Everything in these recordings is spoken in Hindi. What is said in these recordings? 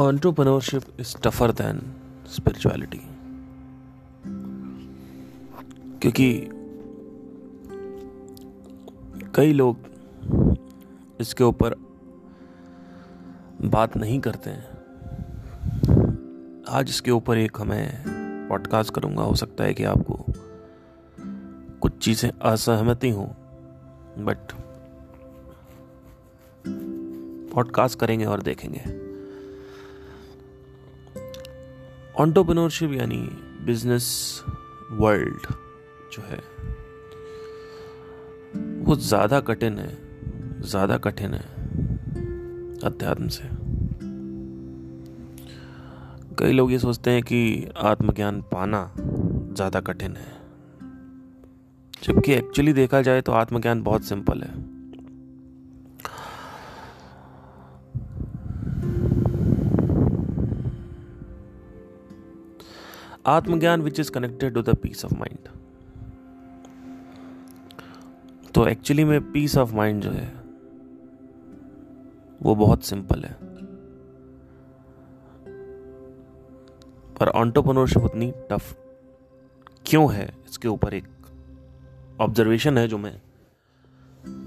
entrepreneurship is tougher than spirituality क्योंकि कई लोग इसके ऊपर बात नहीं करते हैं। आज इसके ऊपर एक हमें पॉडकास्ट करूँगा, हो सकता है कि आपको कुछ चीज़ें असहमति हो बट पॉडकास्ट करेंगे और देखेंगे। ऑन्टोप्रनोरशिप यानी बिज़नेस वर्ल्ड जो है, वो ज़्यादा कठिन है, ज़्यादा कठिन है अध्यात्म से। कई लोग ये सोचते हैं कि आत्मज्ञान पाना ज़्यादा कठिन है। जबकि एक्चुअली देखा जाए तो आत्मज्ञान बहुत सिंपल है। आत्मज्ञान which is connected to the peace of mind तो एक्चुअली में पीस ऑफ़ माइंड जो है, वो बहुत सिंपल है। पर ऑन्टोप्रनोरशिप उतनी टफ क्यों है? इसके ऊपर एक ऑब्जर्वेशन है जो मैं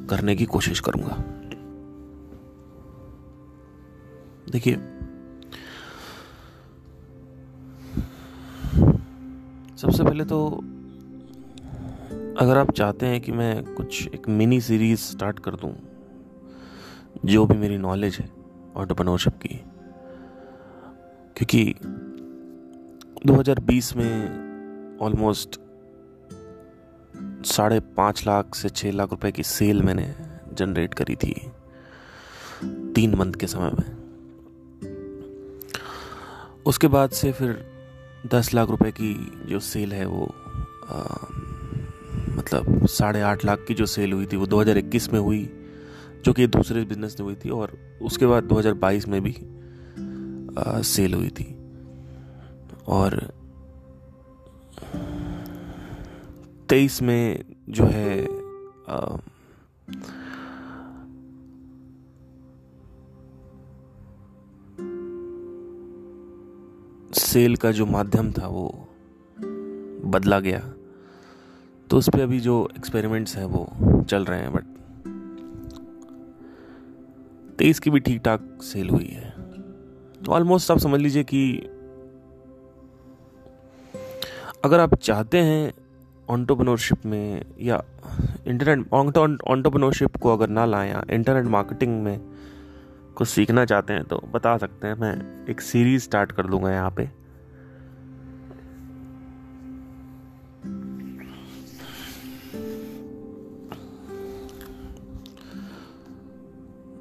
करने की कोशिश करूँगा। देखिए सबसे पहले तो अगर आप चाहते हैं कि मैं कुछ एक मिनी सीरीज़ स्टार्ट कर दूँ, जो भी मेरी नॉलेज है ऑन्टरप्रनोरशिप की, क्योंकि 2020 में ऑलमोस्ट साढ़े पाँच लाख से छः लाख रुपए की सेल मैंने जनरेट करी थी तीन मंथ के समय में। उसके बाद से फिर दस लाख रुपए की जो सेल है वो आ, मतलब साढ़े आठ लाख की जो सेल हुई थी वो 2021 में हुई जो कि दूसरे बिज़नेस में हुई थी और उसके बाद 2022 में भी आ, सेल हुई थी। और तेईस में जो है आ, सेल का जो माध्यम था वो बदला गया। तो उस पर अभी जो एक्सपेरिमेंट्स हैं वो चल रहे हैं बट तेईस की भी ठीक ठाक सेल हुई है। तो ऑलमोस्ट आप समझ लीजिए कि अगर आप चाहते हैं ऑन्टोप्रनोरशिप में या इंटरनेट ऑन्टोप्रनोरशिप को अगर ना लाएँ इंटरनेट मार्केटिंग में कुछ सीखना चाहते हैं तो बता सकते हैं। मैं एक सीरीज़ स्टार्ट कर दूँगा यहाँ पे।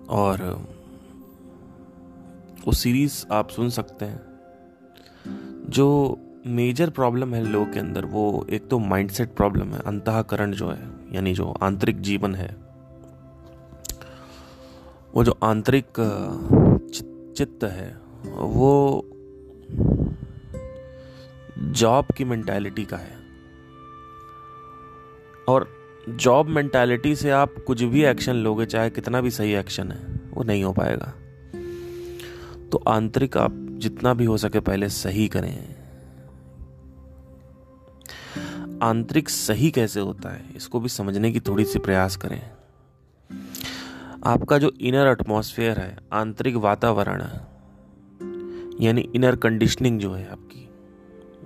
और, वो सीरीज़ आप सुन सकते हैं। जो मेजर प्रॉब्लम है लोगों के अंदर, वो एक तो माइंडसेट प्रॉब्लम है, अंतकरण जो है, यानी जो आंतरिक जीवन है वो जो आंतरिक चित्त है, वो जॉब की मेंटालिटी का है। और जॉब मेंटालिटी से आप कुछ भी एक्शन लोगे, चाहे कितना भी सही एक्शन है, वो नहीं हो पाएगा। तो आंतरिक आप जितना भी हो सके पहले सही करें। आंतरिक सही कैसे होता है, इसको भी समझने की थोड़ी सी प्रयास करें। आपका जो इनर एटमॉस्फेयर है आंतरिक वातावरण है यानी इनर कंडीशनिंग जो है आपकी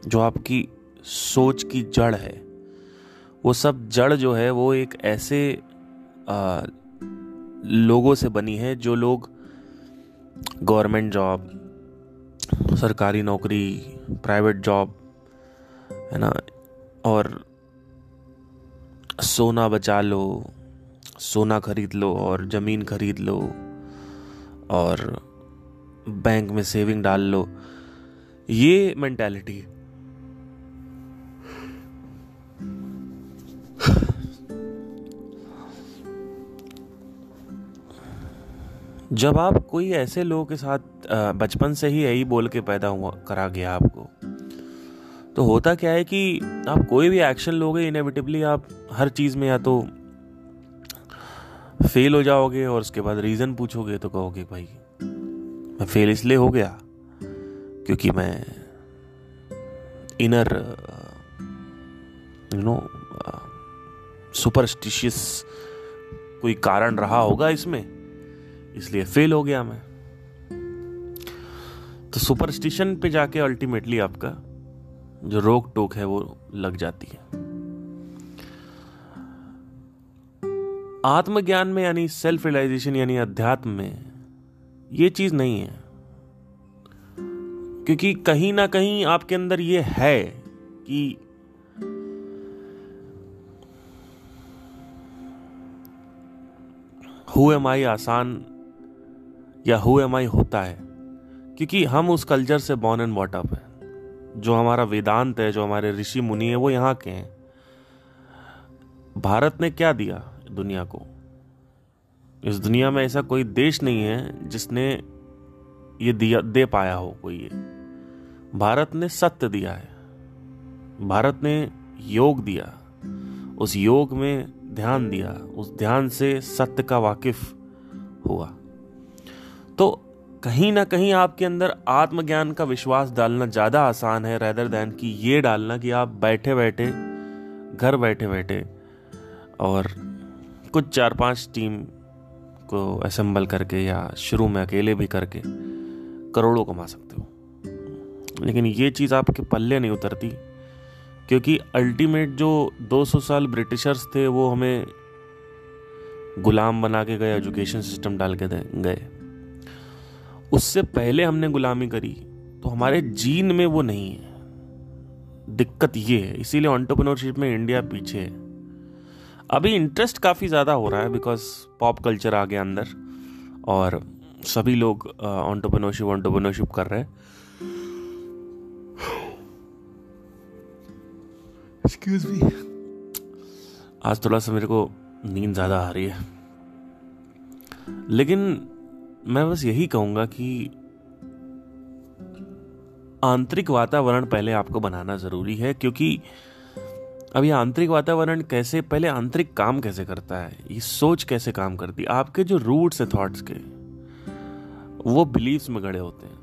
जो आपकी सोच की जड़ है वो सब जड़ जो है वो एक ऐसे आ, लोगों से बनी है जो लोग गवर्नमेंट जॉब सरकारी नौकरी प्राइवेट जॉब है ना और सोना बचा लो सोना खरीद लो और ज़मीन खरीद लो और बैंक में सेविंग डाल लो, ये मेंटालिटी जब आप कोई ऐसे लोगों के साथ बचपन से ही यही बोल के पैदा हुआ, करा गया आपको तो होता क्या है कि आप कोई भी एक्शन लोगे इनएविटेबली आप हर चीज़ में या तो फेल हो जाओगे और उसके बाद रीज़न पूछोगे तो कहोगे, भाई, मैं फेल इसलिए हो गया क्योंकि मैं इनर यू नो सुपरस्टिशियस कोई कारण रहा होगा इसमें, इसलिए फेल हो गया मैं. तो सुपरस्टिशन पे जाके अल्टीमेटली आपका जो रोक टोक है वो लग जाती है। आत्मज्ञान में यानी सेल्फ रियलाइजेशन यानी अध्यात्म में ये चीज़ नहीं है। क्योंकि कहीं ना कहीं आपके अंदर ये है कि हु एम आई आसान या हु एम आई होता है। क्योंकि हम उस कल्चर से बॉर्न एंड बॉटअप है। जो हमारा वेदांत है, जो हमारे ऋषि मुनि है, वो यहाँ के हैं। भारत ने क्या दिया? दुनिया को। इस दुनिया में ऐसा कोई देश नहीं है जिसने ये दिया, दे पाया हो कोई ये। भारत ने सत्य दिया है। भारत ने योग दिया। उस योग में ध्यान दिया। उस ध्यान से सत्य का वाकिफ हुआ। तो कहीं ना कहीं आपके अंदर आत्मज्ञान का विश्वास डालना ज़्यादा आसान है रेदर देन कि ये डालना कि आप बैठे बैठे घर बैठे बैठे और कुछ चार पाँच टीम को असेंबल करके या शुरू में अकेले भी करके करोड़ों कमा सकते हो। लेकिन ये चीज़ आपके पल्ले नहीं उतरती, क्योंकि अल्टीमेट जो 200 साल ब्रिटिशर्स थे, वो हमें गुलाम बना के गए एजुकेशन सिस्टम डाल के गए। उससे पहले हमने गुलामी करी तो हमारे जीन में वो नहीं है। दिक्कत ये है, इसीलिए ऑन्टरप्रनोरशिप में इंडिया पीछे है। अभी इंटरेस्ट काफ़ी ज़्यादा हो रहा है बिकॉज़ पॉप कल्चर आ गया अंदर और सभी लोग ऑन्टरप्रनोरशिप ऑन्टरप्रनोरशिप कर रहे हैं। एक्सक्यूज मी आज थोड़ा सा मेरे को नींद ज़्यादा आ रही है। लेकिन मैं बस यही कहूँगा कि आंतरिक वातावरण पहले आपको बनाना ज़रूरी है, क्योंकि अब ये आंतरिक वातावरण कैसे, पहले आंतरिक काम कैसे करता है? ये सोच कैसे काम करती है? आपके जो रूट्स है थॉट्स के, वो बिलीव्स में गड़े होते हैं।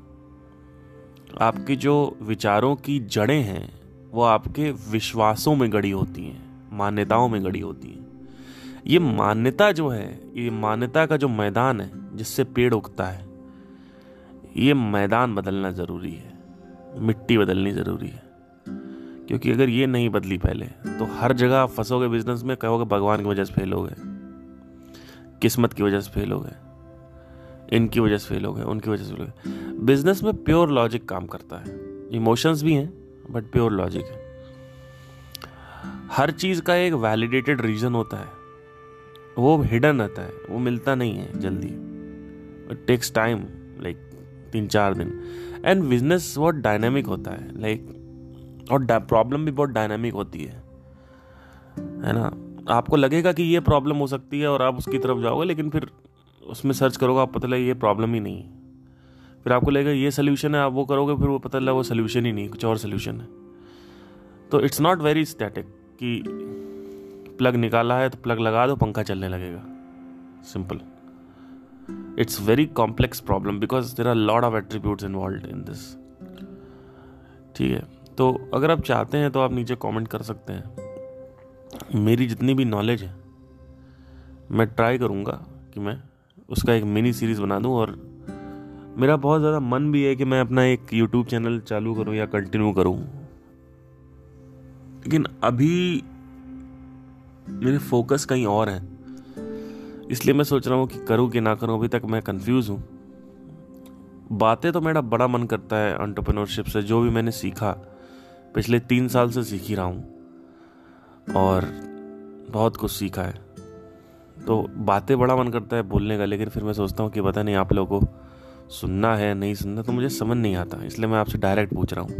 आपके जो विचारों की जड़ें हैं, वो आपके विश्वासों में गड़ी होती हैं, मान्यताओं में गड़ी होती हैं। ये मान्यता जो है, ये मान्यता का जो मैदान है, जिससे पेड़ उगता है, ये मैदान बदलना ज़रूरी है, मिट्टी बदलनी ज़रूरी है। क्योंकि अगर ये नहीं बदली पहले तो हर जगह आप फंसोगे बिज़नेस में कहोगे भगवान की वजह से फेल हो गए। किस्मत की वजह से फेल हो गए। इनकी वजह से फेल हो गए उनकी वजह से फेल हो गए। बिज़नेस में प्योर लॉजिक काम करता है। इमोशंस भी हैं बट प्योर लॉजिक है। हर चीज़ का एक वैलिडेटेड रीजन होता है। वो हिडन रहता है वो मिलता नहीं है जल्दी। इट टेक्स टाइम लाइक तीन चार दिन। एंड बिज़नेस बहुत डायनेमिक होता है लाइक like, और प्रॉब्लम भी बहुत डायनामिक होती है। है ना? आपको लगेगा कि ये प्रॉब्लम हो सकती है और आप उसकी तरफ़ जाओगे, लेकिन फिर उसमें सर्च करोगे आप पता लगे ये प्रॉब्लम ही नहीं फिर आपको लगेगा ये सोल्यूशन है, आप वो करोगे, फिर वो पता लगा वो सोल्यूशन ही नहीं कुछ और सोल्यूशन है। तो इट्स नॉट वेरी स्टैटिक कि प्लग निकाला है तो प्लग लगा दो, पंखा चलने लगेगा। Simple it's very complex problem because there are lot of attributes involve in this ठीक है? तो अगर आप चाहते हैं तो आप नीचे कमेंट कर सकते हैं। मेरी जितनी भी नॉलेज है, मैं ट्राई करूँगा कि मैं उसका एक मिनी सीरीज़ बना दूँ और मेरा बहुत ज़्यादा मन भी है कि मैं अपना एक यूट्यूब चैनल चालू करूँ या कंटिन्यू करूँ। लेकिन अभी मेरे फोकस कहीं और है। इसलिए मैं सोच रहा हूँ कि करूँ कि ना करूँ, अभी तक मैं कंफ्यूज हूँ। बातें तो मेरा बड़ा मन करता है एंटरप्रेन्योरशिप से, जो भी मैंने सीखा। पिछले तीन साल से सीख ही रहा हूँ और बहुत कुछ सीखा है। तो बातें बड़ा मन करता है बोलने का, लेकिन फिर मैं सोचता हूँ कि पता नहीं आप लोगों को सुनना है, नहीं सुनना तो मुझे समझ नहीं आता, इसलिए मैं आपसे डायरेक्ट पूछ रहा हूँ।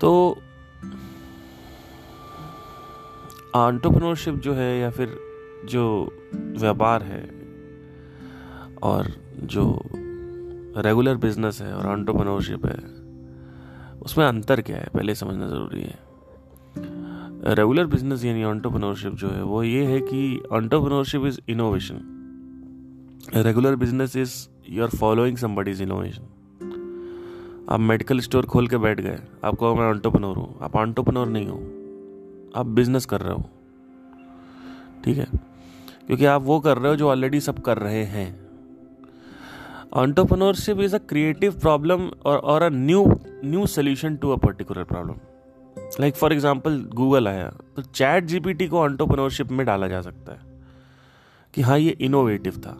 तो आंट्रप्रनोरशिप जो है या फिर जो व्यापार है और जो रेगुलर बिज़नेस है और ऑन्टरप्रनोरशिप है उसमें अंतर क्या है? पहले समझना ज़रूरी है। रेगुलर बिज़नेस यानी ऑन्टरप्रनोरशिप जो है, वो ये है कि entrepreneurship is innovation regular business is you are following somebody's innovation आप मेडिकल स्टोर खोल के बैठ गए आप कहो मैं ऑन्टोपनोर हूँ। आप ऑन्टोपनोर नहीं हो, आप बिज़नेस कर रहे हो। ठीक है? क्योंकि आप वो कर रहे हो जो ऑलरेडी सब कर रहे हैं। Entrepreneurship is a creative problem और a new new solution to a particular problem like for example Google आया तो चैट जीपीटी को ऑन्टरप्रनोरशिप में डाला जा सकता है कि हाँ ये इनोवेटिव था।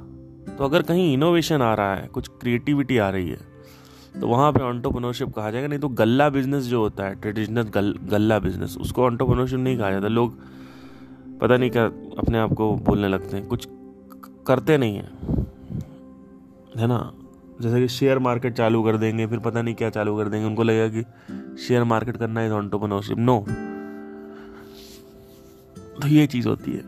तो अगर कहीं इनोवेशन आ रहा है कुछ क्रिएटिविटी आ रही है तो वहाँ पे ऑन्टरप्रनोरशिप कहा जाएगा। नहीं तो गल्ला बिज़नेस जो होता है ट्रेडिशनल गल, गल्ला बिज़नेस उसको ऑन्टरप्रनोरशिप नहीं कहा जाता। लोग पता नहीं क्या अपने आप को बोलने लगते हैं। कुछ करते नहीं हैं। है ना? जैसे कि शेयर मार्केट चालू कर देंगे फिर पता नहीं क्या चालू कर देंगे। उनको लगेगा कि शेयर मार्केट करना है ऑन्टरप्रनोरशिप नो तो ये चीज़ होती है।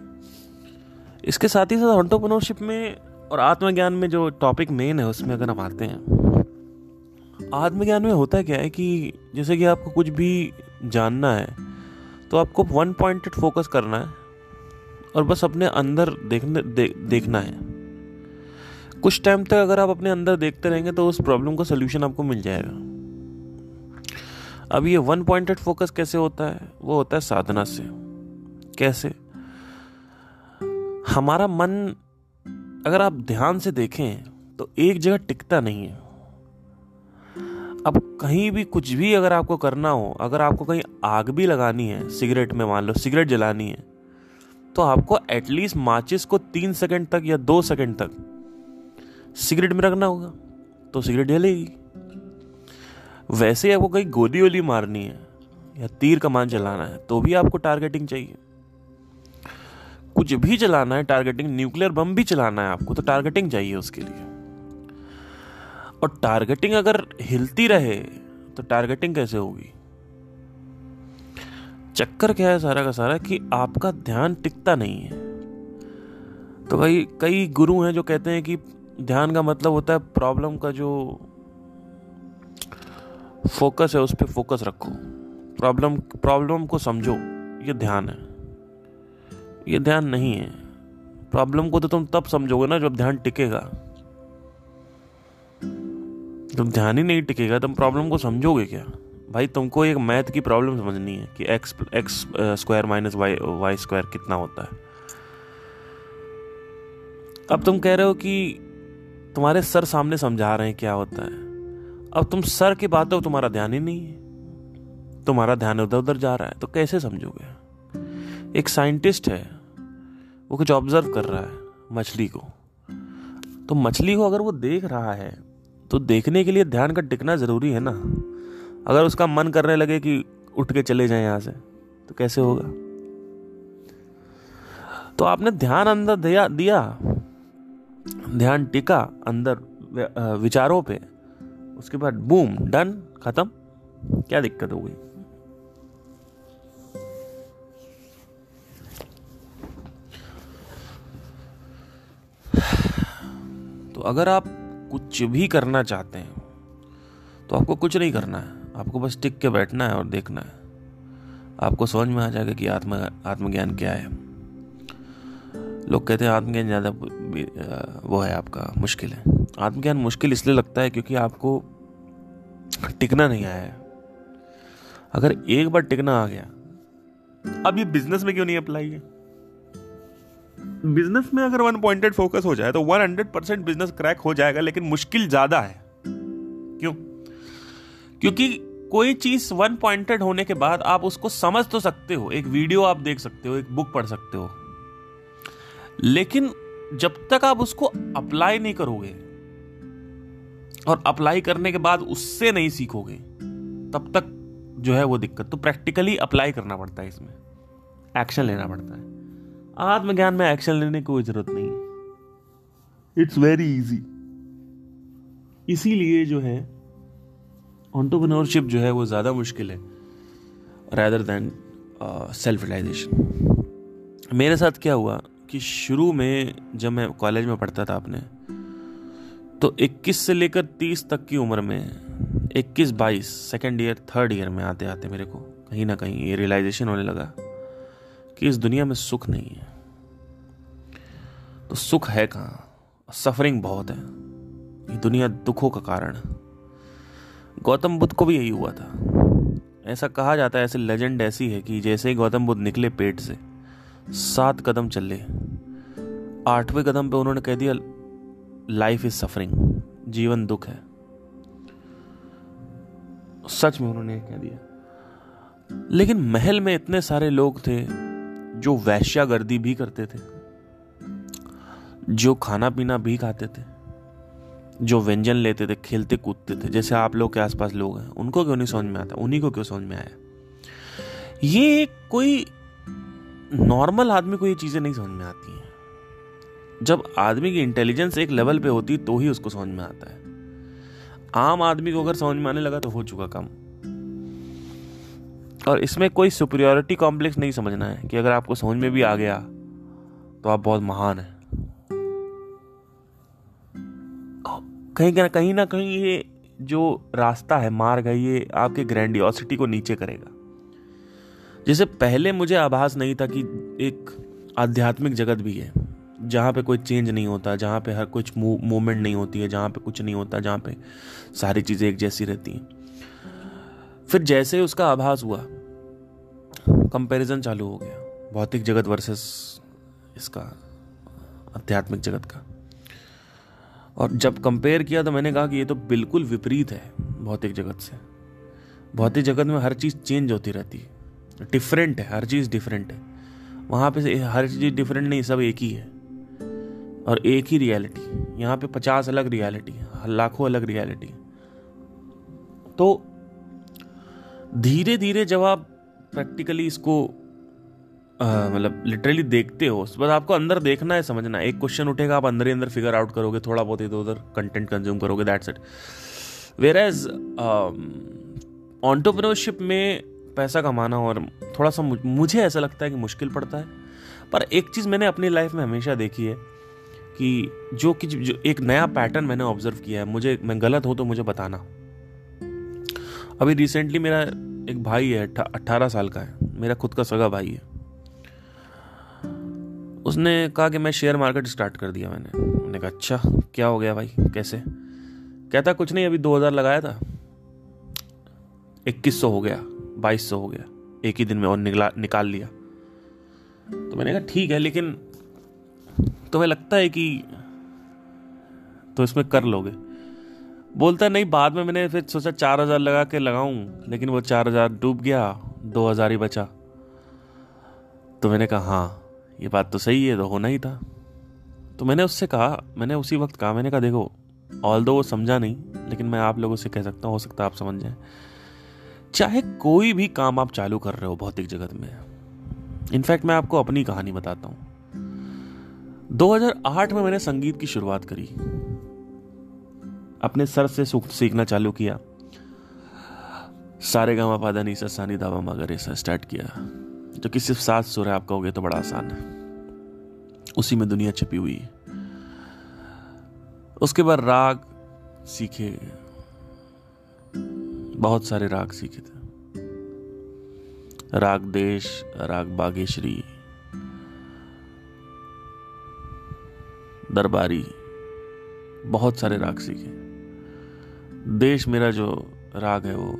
इसके साथ ही साथ ऑन्टरप्रनोरशिप में और आत्मज्ञान में जो टॉपिक मेन है उसमें अगर हम आते हैं आत्मज्ञान में होता क्या है कि जैसे कि आपको कुछ भी जानना है तो आपको वन पॉइंटेड फोकस करना है और बस अपने अंदर देखने दे, देखना है। कुछ टाइम तक अगर आप अपने अंदर देखते रहेंगे तो उस प्रॉब्लम का सोल्यूशन आपको मिल जाएगा। अब ये वन पॉइंटेड फोकस कैसे होता है? वो होता है साधना से। कैसे? हमारा मन, अगर आप ध्यान से देखें तो एक जगह टिकता नहीं है। अब कहीं भी कुछ भी अगर आपको करना हो, अगर आपको कहीं आग भी लगानी है, सिगरेट में मान लो, सिगरेट जलानी है तो आपको एटलीस्ट माचिस को तीन सेकंड तक या दो सेकंड तक सिगरेट में रखना होगा तो सिगरेट जलेगी। वैसे आपको कहीं गोली वोली मारनी है या तीर कमान चलाना है तो भी आपको टारगेटिंग चाहिए। कुछ भी चलाना है टारगेटिंग न्यूक्लियर बम भी चलाना है आपको तो टारगेटिंग चाहिए उसके लिए। और टारगेटिंग अगर हिलती रहे तो टारगेटिंग कैसे होगी? चक्कर क्या है सारा का सारा कि आपका ध्यान टिकता नहीं है। तो भाई कई गुरु हैं जो कहते हैं कि ध्यान का मतलब होता है प्रॉब्लम का जो फोकस है उस पर फोकस रखो। प्रॉब्लम प्रॉब्लम को समझो, ये ध्यान है। ये ध्यान नहीं है। प्रॉब्लम को तो तुम तब समझोगे ना जब ध्यान टिकेगा। जब ध्यान ही नहीं टिकेगा, तुम प्रॉब्लम को समझोगे क्या? भाई, तुमको एक मैथ की प्रॉब्लम समझनी है कि X X square minus Y Y square कितना होता है। अब तुम कह रहे हो कि तुम्हारे सर सामने समझा रहे हैं क्या होता है। अब तुम सर की बात तुम्हारा ध्यान ही नहीं है। तुम्हारा ध्यान उधर उधर जा रहा है तो कैसे समझोगे? एक साइंटिस्ट है, वो कुछ ऑब्ज़र्व कर रहा है मछली को। तो मछली को अगर वो देख रहा है तो देखने के लिए ध्यान का टिकना ज़रूरी है ना। अगर उसका मन करने लगे कि उठ के चले जाए यहाँ से तो कैसे होगा? तो आपने ध्यान अंदर दिया दिया। ध्यान टिका अंदर विचारों पे। उसके बाद बूम डन खत्म। क्या दिक्कत हो गई? तो अगर आप कुछ भी करना चाहते हैं तो आपको कुछ नहीं करना है। आपको बस टिक के बैठना है और देखना है। आपको समझ में आ जाएगा कि आत्म आत्मज्ञान क्या है। लोग कहते हैं, आत्मज्ञान ज़्यादा वो है आपका, मुश्किल है। आत्मज्ञान मुश्किल इसलिए लगता है क्योंकि आपको टिकना नहीं आया है। अगर एक बार टिकना आ गया, अब ये बिज़नेस में क्यों नहीं अप्लाई है? बिज़नेस में अगर वन पॉइंटेड फोकस हो जाए तो one hundred percent business crack हो जाएगा, लेकिन मुश्किल ज़्यादा है। क्यों? क्योंकि कोई चीज़ वन पॉइंटेड होने के बाद आप उसको समझ तो सकते हो, एक वीडियो आप देख सकते हो, एक बुक पढ़ सकते हो। लेकिन जब तक आप उसको अप्लाई नहीं करोगे और अप्लाई करने के बाद उससे नहीं सीखोगे तब तक जो है वो दिक्कत। तो प्रैक्टिकली अप्लाई करना पड़ता है इसमें। एक्शन लेना पड़ता है। आत्मज्ञान में एक्शन लेने की कोई ज़रूरत नहीं है। इट्स वेरी इजी इसीलिए जो है ऑन्टोप्रनोरशिप जो है वो ज़्यादा मुश्किल है रैदर देन सेल्फ रिलाइजेशन मेरे साथ क्या हुआ? कि शुरू में जब मैं कॉलेज में पढ़ता था अपने तो 21 से लेकर 30 तक की उम्र में 21 22 सेकेंड ईयर थर्ड ईयर में आते आते मेरे को कहीं ना कहीं ये रियलाइजेशन होने लगा कि इस दुनिया में सुख नहीं है। तो सुख है कहाँ? सफरिंग बहुत है। ये दुनिया दुखों का कारण है। गौतम बुद्ध को भी यही हुआ था। ऐसा कहा जाता है, ऐसे लेजेंड ऐसी है कि जैसे ही गौतम बुद्ध निकले पेट से सात कदम चले। आठवें कदम पे उन्होंने कह दिया लाइफ इज़ सफरिंग जीवन दुख है. सच में उन्होंने कह दिया। लेकिन महल में इतने सारे लोग थे जो वैश्यागर्दी भी करते थे, जो खाना पीना भी खाते थे, जो व्यंजन लेते थे, खेलते कूदते थे। जैसे आप लोग के आसपास लोग हैं, उनको क्यों नहीं समझ में आता? उन्हीं को क्यों समझ में आया? ये कोई नॉर्मल आदमी को ये चीज़ें नहीं समझ में आती हैं। जब आदमी की इंटेलिजेंस एक लेवल पे होती तो ही उसको समझ में आता है। आम आदमी को अगर समझ में आने लगा तो हो चुका काम। और इसमें कोई सुपरियोरिटी कॉम्प्लेक्स नहीं समझना है, कि अगर आपको समझ में भी आ गया तो आप बहुत महान हैं। कहीं ना कहीं ना कहीं ये जो रास्ता है, मार्ग है, ये आपके ग्रैंडियोसिटी को नीचे करेगा। जैसे पहले मुझे आभास नहीं था कि एक आध्यात्मिक जगत भी है, जहाँ पे कोई चेंज नहीं होता, जहाँ पे हर कुछ मूवमेंट नहीं होती है, जहाँ पे कुछ नहीं होता, जहाँ पे सारी चीज़ें एक जैसी रहती हैं। फिर जैसे उसका आभास हुआ कंपैरिजन चालू हो गया, भौतिक जगत वर्सेस इसका आध्यात्मिक जगत का। और जब कंपेयर किया तो मैंने कहा कि ये तो बिल्कुल विपरीत है, भौतिक जगत से। भौतिक जगत में हर चीज़ चेंज होती रहती है। डिफरेंट है, हर चीज़ डिफरेंट है। वहाँ पे हर चीज़ डिफरेंट नहीं, सब एक ही है। और एक ही रियलिटी यहाँ पे पचास अलग रियलिटी लाखों अलग रियलिटी तो धीरे धीरे जब आप प्रैक्टिकली इसको मतलब लिटरली देखते हो बस आपको अंदर देखना है, समझना एक क्वेश्चन उठेगा, आप अंदर ही अंदर फिगर आउट करोगे थोड़ा बहुत इधर उधर कंटेंट कंज्यूम करोगे that's it whereas entrepreneurship में पैसा कमाना और थोड़ा सा मुझे ऐसा लगता है कि मुश्किल पड़ता है। पर एक चीज़ मैंने अपनी लाइफ में हमेशा देखी है कि जो कि जो एक नया पैटर्न मैंने ऑब्ज़र्व किया है, मुझे, मैं गलत हूँ तो मुझे बताना। अभी रिसेंटली मेरा एक भाई है अट्ठारह साल का है, मेरा खुद का सगा भाई है। उसने कहा कि मैं शेयर मार्केट स्टार्ट कर दिया मैंने। मैंने कहा अच्छा क्या हो गया भाई? कैसे? कहता, कुछ नहीं, अभी दो हज़ार लगाया था। इक्कीस सौ हो गया। बाईस सौ हो गया। एक ही दिन में और निकला निकाल लिया। तो मैंने कहा, ठीक है, लेकिन तुम्हें लगता है कि तो इसमें कर लोगे? बोलता, नहीं, बाद में मैंने फिर सोचा चार हज़ार लगा के लगाऊँ, लेकिन वो चार हज़ार डूब गया, दो हज़ार ही बचा। तो मैंने कहा हाँ ये बात तो सही है तो होना ही था। तो मैंने उससे कहा, मैंने उसी वक्त कहा, मैंने कहा, देखो ऑल दो वो समझा नहीं, लेकिन मैं आप लोगों से कह सकता हूँ, हो सकता है आप समझ जाए। चाहे कोई भी काम आप चालू कर रहे हो भौतिक जगत में इनफैक्ट मैं आपको अपनी कहानी बताता हूँ। 2008 में मैंने संगीत की शुरुआत करी। अपने सर से सीखना चालू किया। सारे गामा पादा नी सानी दावा मगर ऐसा स्टार्ट किया। जो कि सिर्फ़ सात सुर है, आप कहोगे तो बड़ा आसान है। उसी में दुनिया छिपी हुई। उसके बाद राग सीखे बहुत सारे राग सीखे थे। राग देश, राग बागेश्वरी दरबारी, बहुत सारे राग सीखे। देश मेरा जो राग है, वो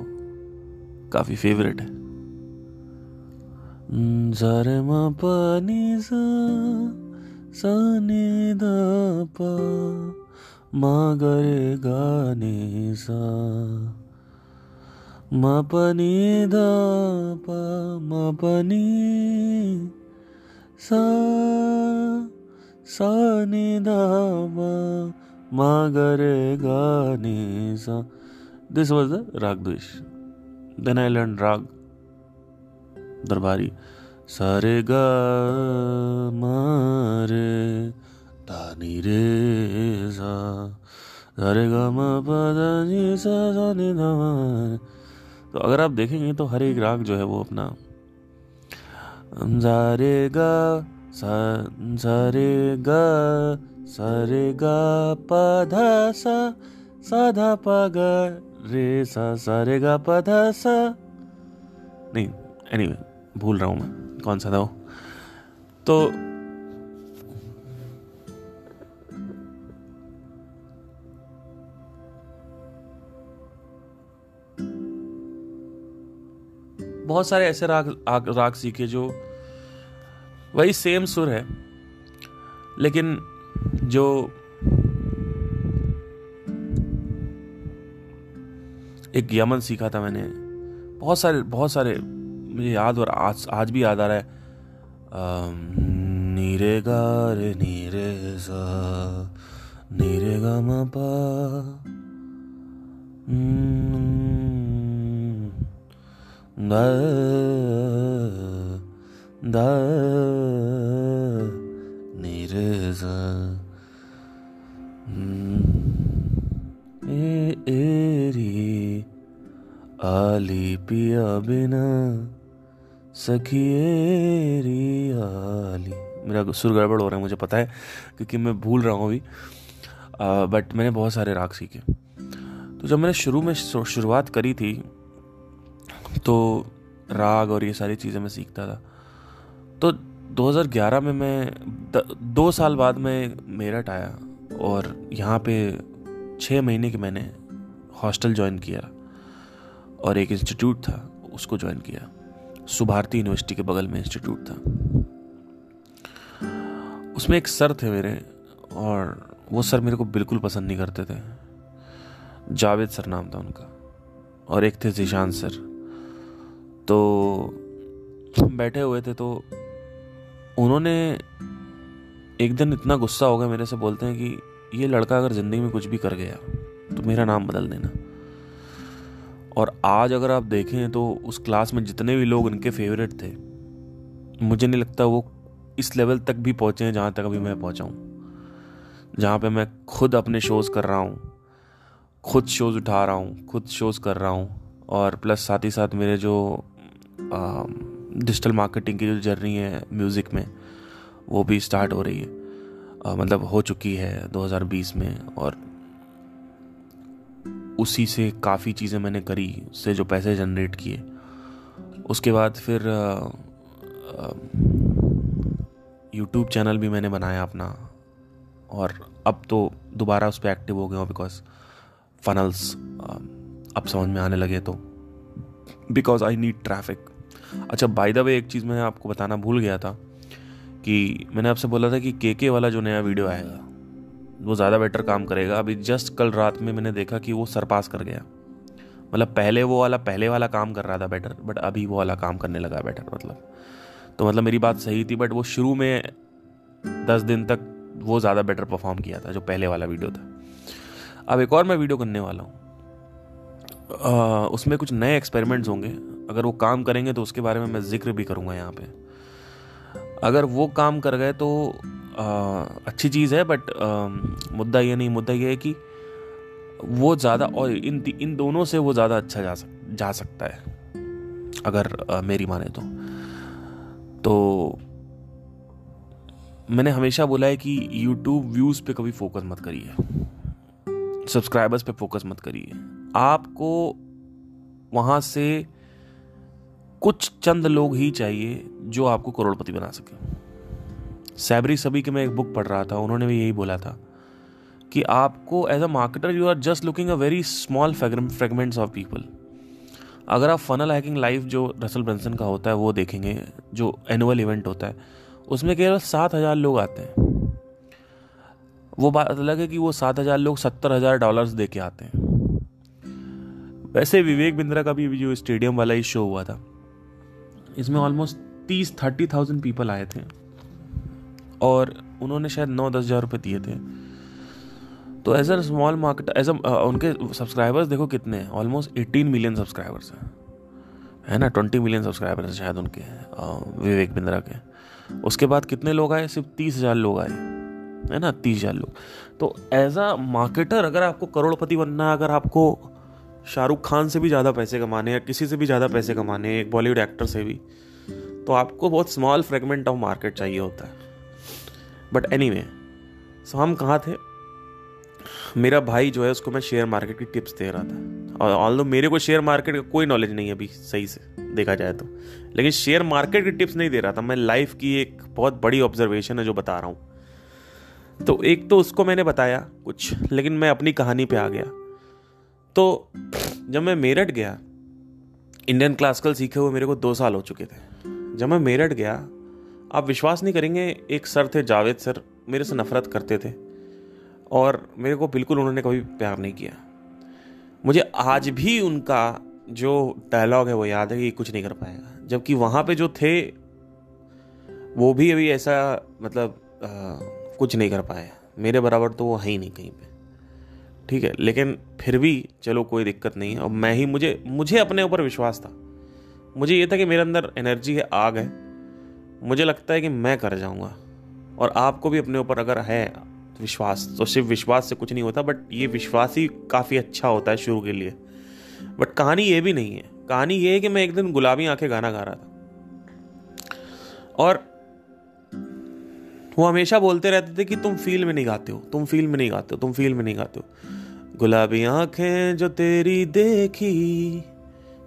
काफ़ी फेवरेट है। जरे म पनि सा म गरे गाने सा। म पनि द प म पनि सा सा नि द प म गरे गाने सा। दिस वाज द राग द्वेष। देन आई लर्न राग, दरबारी। सारे गा, मारे दानी रे सा। सारे गा नी सा नि तो अगर आप देखेंगे तो हर एक राग जो है वो अपना सारे गा सारे गा सारे गा पधा सा साधा पा गा रे सा गा पधा सा। नहीं एनीवे anyway, भूल रहा हूँ मैं कौन सा था वो? तो बहुत सारे ऐसे राग राग सीखे जो वही सेम सुर है, लेकिन जो एक यमन सीखा था मैंने। बहुत सारे बहुत सारे मुझे याद और आज आज भी याद आ रहा है। नीरे गार नीरे सा, नीरे गा पा। दा दा नीरे सा एरी, आली पिया बिना सखिएरी आली। मेरा सुर गड़बड़ हो रहा है, मुझे पता है, क्योंकि मैं भूल रहा हूँ अभी। बट मैंने बहुत सारे राग सीखे। तो जब मैंने शुरू में शुरुआत करी थी तो राग और ये सारी चीज़ें मैं सीखता था। तो 2011 में मैं द, दो साल बाद मैं मेरठ आया और यहाँ पे छः महीने के मैंने हॉस्टल ज्वाइन किया और एक इंस्टीट्यूट था उसको ज्वाइन किया। सुभारती यूनिवर्सिटी के बगल में इंस्टीट्यूट था। उसमें एक सर थे मेरे और वो सर मेरे को बिल्कुल पसंद नहीं करते थे। जावेद सर नाम था उनका और एक थे जीशान सर। तो हम बैठे हुए थे तो उन्होंने एक दिन इतना गुस्सा हो गया मेरे से बोलते हैं कि ये लड़का अगर ज़िंदगी में कुछ भी कर गया तो मेरा नाम बदल देना। और आज अगर आप देखें तो उस क्लास में जितने भी लोग उनके फेवरेट थे, मुझे नहीं लगता वो इस लेवल तक भी पहुँचे हैं जहाँ तक अभी मैं पहुँचा हूँ। जहाँ पे मैं खुद अपने शोज़ कर रहा हूँ, खुद शोज़ उठा रहा हूँ, खुद शोज़ कर रहा हूँ, और प्लस साथ ही साथ मेरे जो डिजिटल मार्केटिंग की जो जर्नी है म्यूज़िक में वो भी स्टार्ट हो रही है। आ, मतलब हो चुकी है 2020 में और उसी से काफ़ी चीज़ें मैंने करी उससे जो पैसे जनरेट किए। उसके बाद फिर यूट्यूब चैनल भी मैंने बनाया अपना और अब तो दोबारा उस पर एक्टिव हो गया हूँ बिकॉज़ फनल्स अब समझ में आने लगे तो। बिकॉज़ आई नीड ट्रैफ़िक अच्छा बाय द वे एक चीज़ मैं आपको बताना भूल गया था कि मैंने आपसे बोला था कि के के वाला जो नया वीडियो आएगा, वो ज़्यादा बेटर काम करेगा। अभी जस्ट कल रात में मैंने देखा कि वो सरपास कर गया। मतलब पहले वो वाला, पहले वाला काम कर रहा था बेटर बट अभी वो वाला काम करने लगा बेटर मतलब। तो मतलब मेरी बात सही थी बट वो शुरू में दस दिन तक वो ज़्यादा बेटर परफॉर्म किया था, जो पहले वाला वीडियो था। अब एक और मैं वीडियो करने वाला हूँ। उसमें कुछ नए एक्सपेरिमेंट्स होंगे। अगर वो काम करेंगे तो उसके बारे में मैं ज़िक्र भी करूँगा यहाँ पे। अगर वो काम कर गए तो आ, अच्छी चीज़ है बट मुद्दा ये नहीं मुद्दा ये है कि वो ज़्यादा और इन इन दोनों से वो ज़्यादा अच्छा जा सक जा सकता है। अगर आ, मेरी माने तो। तो मैंने हमेशा बोला है कि YouTube व्यूज़ पे कभी फोकस मत करिए। सब्सक्राइबर्स पे फोकस मत करिए। आपको वहाँ से कुछ चंद लोग ही चाहिए जो आपको करोड़पति बना सके। सैबरी सभी के मैं एक बुक पढ़ रहा था, उन्होंने भी यही बोला था कि आपको as a marketer you are just looking a very small fragments of people अगर आप फनल हैकिंग लाइव जो रसल ब्रंसन का होता है, वो देखेंगे, जो एनुअल इवेंट होता है, उसमें केवल सात हज़ार लोग आते हैं। वो बात अलग है कि वो सात हज़ार लोग सत्तर हज़ार डॉलर्स दे के आते हैं। वैसे विवेक बिंद्रा का भी जो स्टेडियम वाला ही शो हुआ था, इसमें ऑलमोस्ट तीस थर्टी थाउज़ेंड पीपल आए थे। और उन्होंने शायद नौ, दस हज़ार रुपये दिए थे। तो as a small market as a उनके सब्सक्राइबर्स देखो कितने हैं ऑलमोस्ट एटीन मिलियन सब्सक्राइबर्स हैं। है ना? ट्वेंटी मिलियन सब्सक्राइबर्स हैं शायद उनके विवेक बिंद्रा के। उसके बाद कितने लोग आए? सिर्फ़ तीस हज़ार लोग आए। है ना? तीस हज़ार लोग। तो एज अ मार्केटर अगर आपको करोड़पति बनना है, अगर आपको शाहरुख खान से भी ज़्यादा पैसे कमाने या किसी से भी ज़्यादा पैसे कमाने, एक बॉलीवुड एक्टर से भी तो आपको बहुत स्मॉल फ्रेगमेंट ऑफ़ मार्केट चाहिए होता है। बट एनी वे सो हम कहाँ थे? मेरा भाई जो है, उसको मैं शेयर मार्केट की टिप्स दे रहा था। और ऑल दो मेरे को शेयर मार्केट का कोई नॉलेज नहीं है अभी सही से, देखा जाए तो। लेकिन शेयर मार्केट की टिप्स नहीं दे रहा था, मैं लाइफ की एक बहुत बड़ी ऑब्जर्वेशन है जो बता रहा हूँ। तो एक तो उसको मैंने बताया कुछ, लेकिन मैं अपनी कहानी पे आ गया। तो जब मैं मेरठ गया इंडियन क्लासिकल सीखे हुए मेरे को दो साल हो चुके थे। जब मैं मेरठ गया आप विश्वास नहीं करेंगे एक सर थे जावेद सर मेरे से नफरत करते थे और मेरे को बिल्कुल उन्होंने कभी प्यार नहीं किया। मुझे आज भी उनका जो डायलॉग है वो याद है कि कुछ नहीं कर पाएगा। जबकि वहाँ पे जो थे वो भी अभी ऐसा मतलब आ, कुछ नहीं कर पाए। मेरे बराबर तो वो है ही नहीं कहीं पे। ठीक है, लेकिन फिर भी चलो कोई दिक्कत नहीं है। और मैं ही, मुझे मुझे अपने ऊपर विश्वास था। मुझे ये था कि मेरे अंदर एनर्जी है, आग है। मुझे लगता है कि मैं कर जाऊँगा। और आपको भी अपने ऊपर अगर है विश्वास तो सिर्फ़ विश्वास से कुछ नहीं होता बट ये विश्वास ही काफ़ी अच्छा होता है शुरू के लिए। बट कहानी ये भी नहीं है। कहानी ये है कि मैं एक दिन गुलाबी आँखें गाना गा रहा था। और वो हमेशा बोलते रहते थे कि तुम फील में नहीं गाते हो, तुम फील में नहीं गाते हो, तुम फील में नहीं गाते हो। गुलाबी आँखें जो तेरी देखी,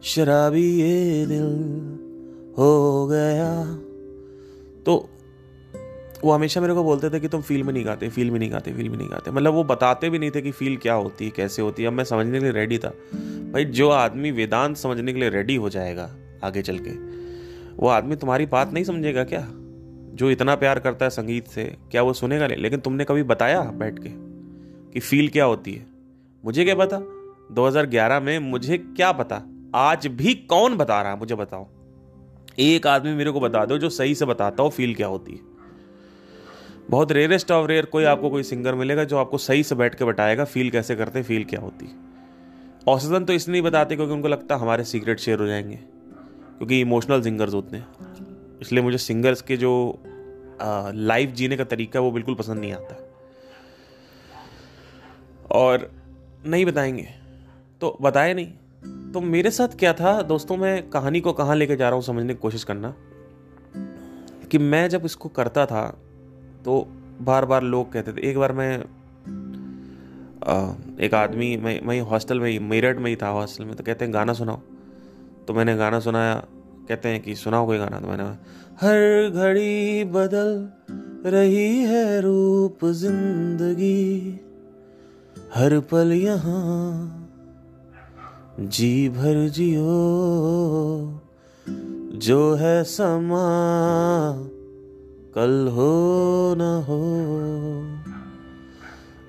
शराबी ये दिल हो गया। तो वो हमेशा मेरे को बोलते थे कि तुम फील में नहीं गाते फील में नहीं गाते फील में नहीं गाते। मतलब वो बताते भी नहीं थे कि फील क्या होती है, कैसे होती है। अब मैं समझने के लिए रेडी था। भाई, जो आदमी वेदांत समझने के लिए रेडी हो जाएगा आगे चल के, वो आदमी तुम्हारी बात नहीं समझेगा क्या? जो इतना प्यार करता है संगीत से, क्या वो सुनेगा नहीं? लेकिन तुमने कभी बताया बैठ के कि फील क्या होती है? मुझे क्या पता? 2011 में मुझे क्या पता? आज भी कौन बता रहा है? मुझे बताओ। एक आदमी मेरे को बता दो जो सही से बताता हो फील क्या होती है। बहुत रेयरेस्ट ऑफ़ रेयर कोई आपको कोई सिंगर मिलेगा जो आपको सही से बैठ के बताएगा फील कैसे करते हैं फील क्या होती है। औसतन तो इसलिए बताते क्योंकि उनको लगता है हमारे सीक्रेट शेयर हो जाएँगे। क्योंकि इमोशनल सिंगर्स होते हैं। इसलिए मुझे सिंगर्स के जो लाइफ जीने का तरीका वो बिल्कुल पसंद नहीं आता। और नहीं बताएँगे। तो बताए नहीं। तो मेरे साथ क्या था, दोस्तों, मैं कहानी को कहाँ लेके जा रहा हूँ समझने की कोशिश करना। कि मैं जब इसको करता था तो बार बार लोग कहते थे, एक बार मैं एक आदमी, मैं मैं हॉस्टल में ही, मेरठ में ही था हॉस्टल में तो कहते हैं, गाना सुनाओ। तो मैंने गाना सुनाया, कहते हैं कि, सुनाओ कोई गाना? तो मैंने हर घड़ी बदल रही है रूप ज़िंदगी। हर पल यहाँ जी भर जियो। जो है समा, कल हो ना हो।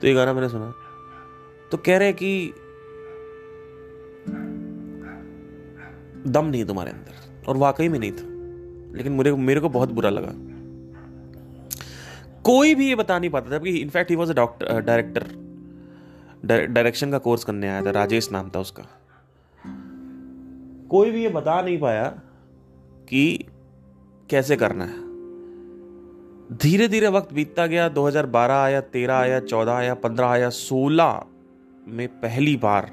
तो ये गाना मैंने सुना। तो कह रहे कि दम नहीं तुम्हारे अंदर, और वाकई में नहीं था, लेकिन मेरे मेरे को बहुत बुरा लगा। कोई भी ये बता नहीं पाता था कि in fact he was a doctor director direction का कोर्स करने आया था, राजेश नाम था उसका। कोई भी ये बता नहीं पाया कि कैसे करना है। धीरे धीरे वक्त बीतता गया 2012 आया 13 आया 14 आया 15 आया 16 में पहली बार।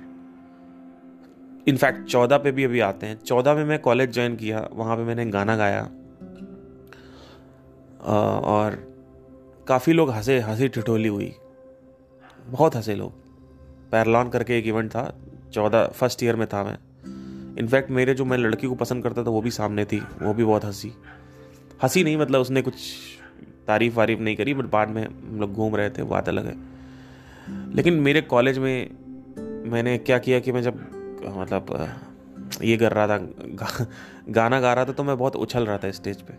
इनफैक्ट 14 पे भी अभी आते हैं। 14 में मैं कॉलेज ज्वाइन किया, वहाँ पे मैंने गाना गाया। और काफ़ी लोग हंसे, हँसी ठिठोली हुई। बहुत हंसे लोग। पैरलॉन करके एक इवेंट था चौदह फ़र्स्ट ईयर में था मैं। इनफैक्ट मेरे जो मैं लड़की को पसंद करता था वो भी सामने थी वो भी बहुत हँसी। हँसी नहीं मतलब उसने कुछ तारीफ़ वारीफ नहीं करी बट बाद में हम लोग घूम रहे थे बात अलग है। लेकिन मेरे कॉलेज में मैंने क्या किया कि मैं जब मतलब ये कर रहा था गा, गाना गा रहा था तो मैं बहुत उछल रहा था स्टेज पे।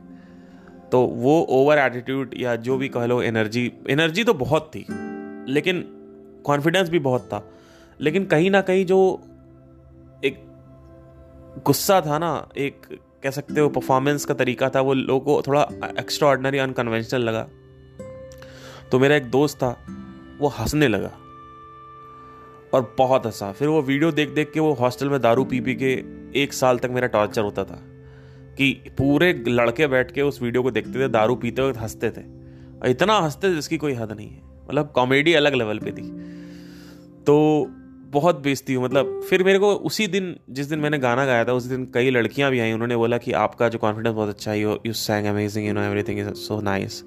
तो वो ओवर एटीट्यूड या जो भी कह लो एनर्जी एनर्जी तो बहुत थी लेकिन कॉन्फिडेंस भी बहुत था। लेकिन कहीं ना कहीं जो एक गुस्सा था ना, एक कह सकते हो परफॉर्मेंस का तरीका था, वो लोगों को थोड़ा एक्स्ट्रा ऑर्डनरी अनकन्वेंशनल लगा। तो मेरा एक दोस्त था, वो हंसने लगा और बहुत हंसा। फिर वो वीडियो देख देख के वो हॉस्टल में दारू पी पी के एक साल तक मेरा टॉर्चर होता था कि पूरे लड़के बैठ के उस वीडियो को देखते थे, दारू पीते हुए हँसते थे। इतना हँसते थे जिसकी कोई हद नहीं है। मतलब कॉमेडी अलग लेवल पे थी। तो बहुत बेचती हूँ मतलब फिर मेरे को उसी दिन जिस दिन मैंने गाना गाया था उस दिन कई लड़कियाँ भी आई उन्होंने बोला कि आपका जो कॉन्फिडेंस बहुत अच्छा है you sang amazing you know everything is so nice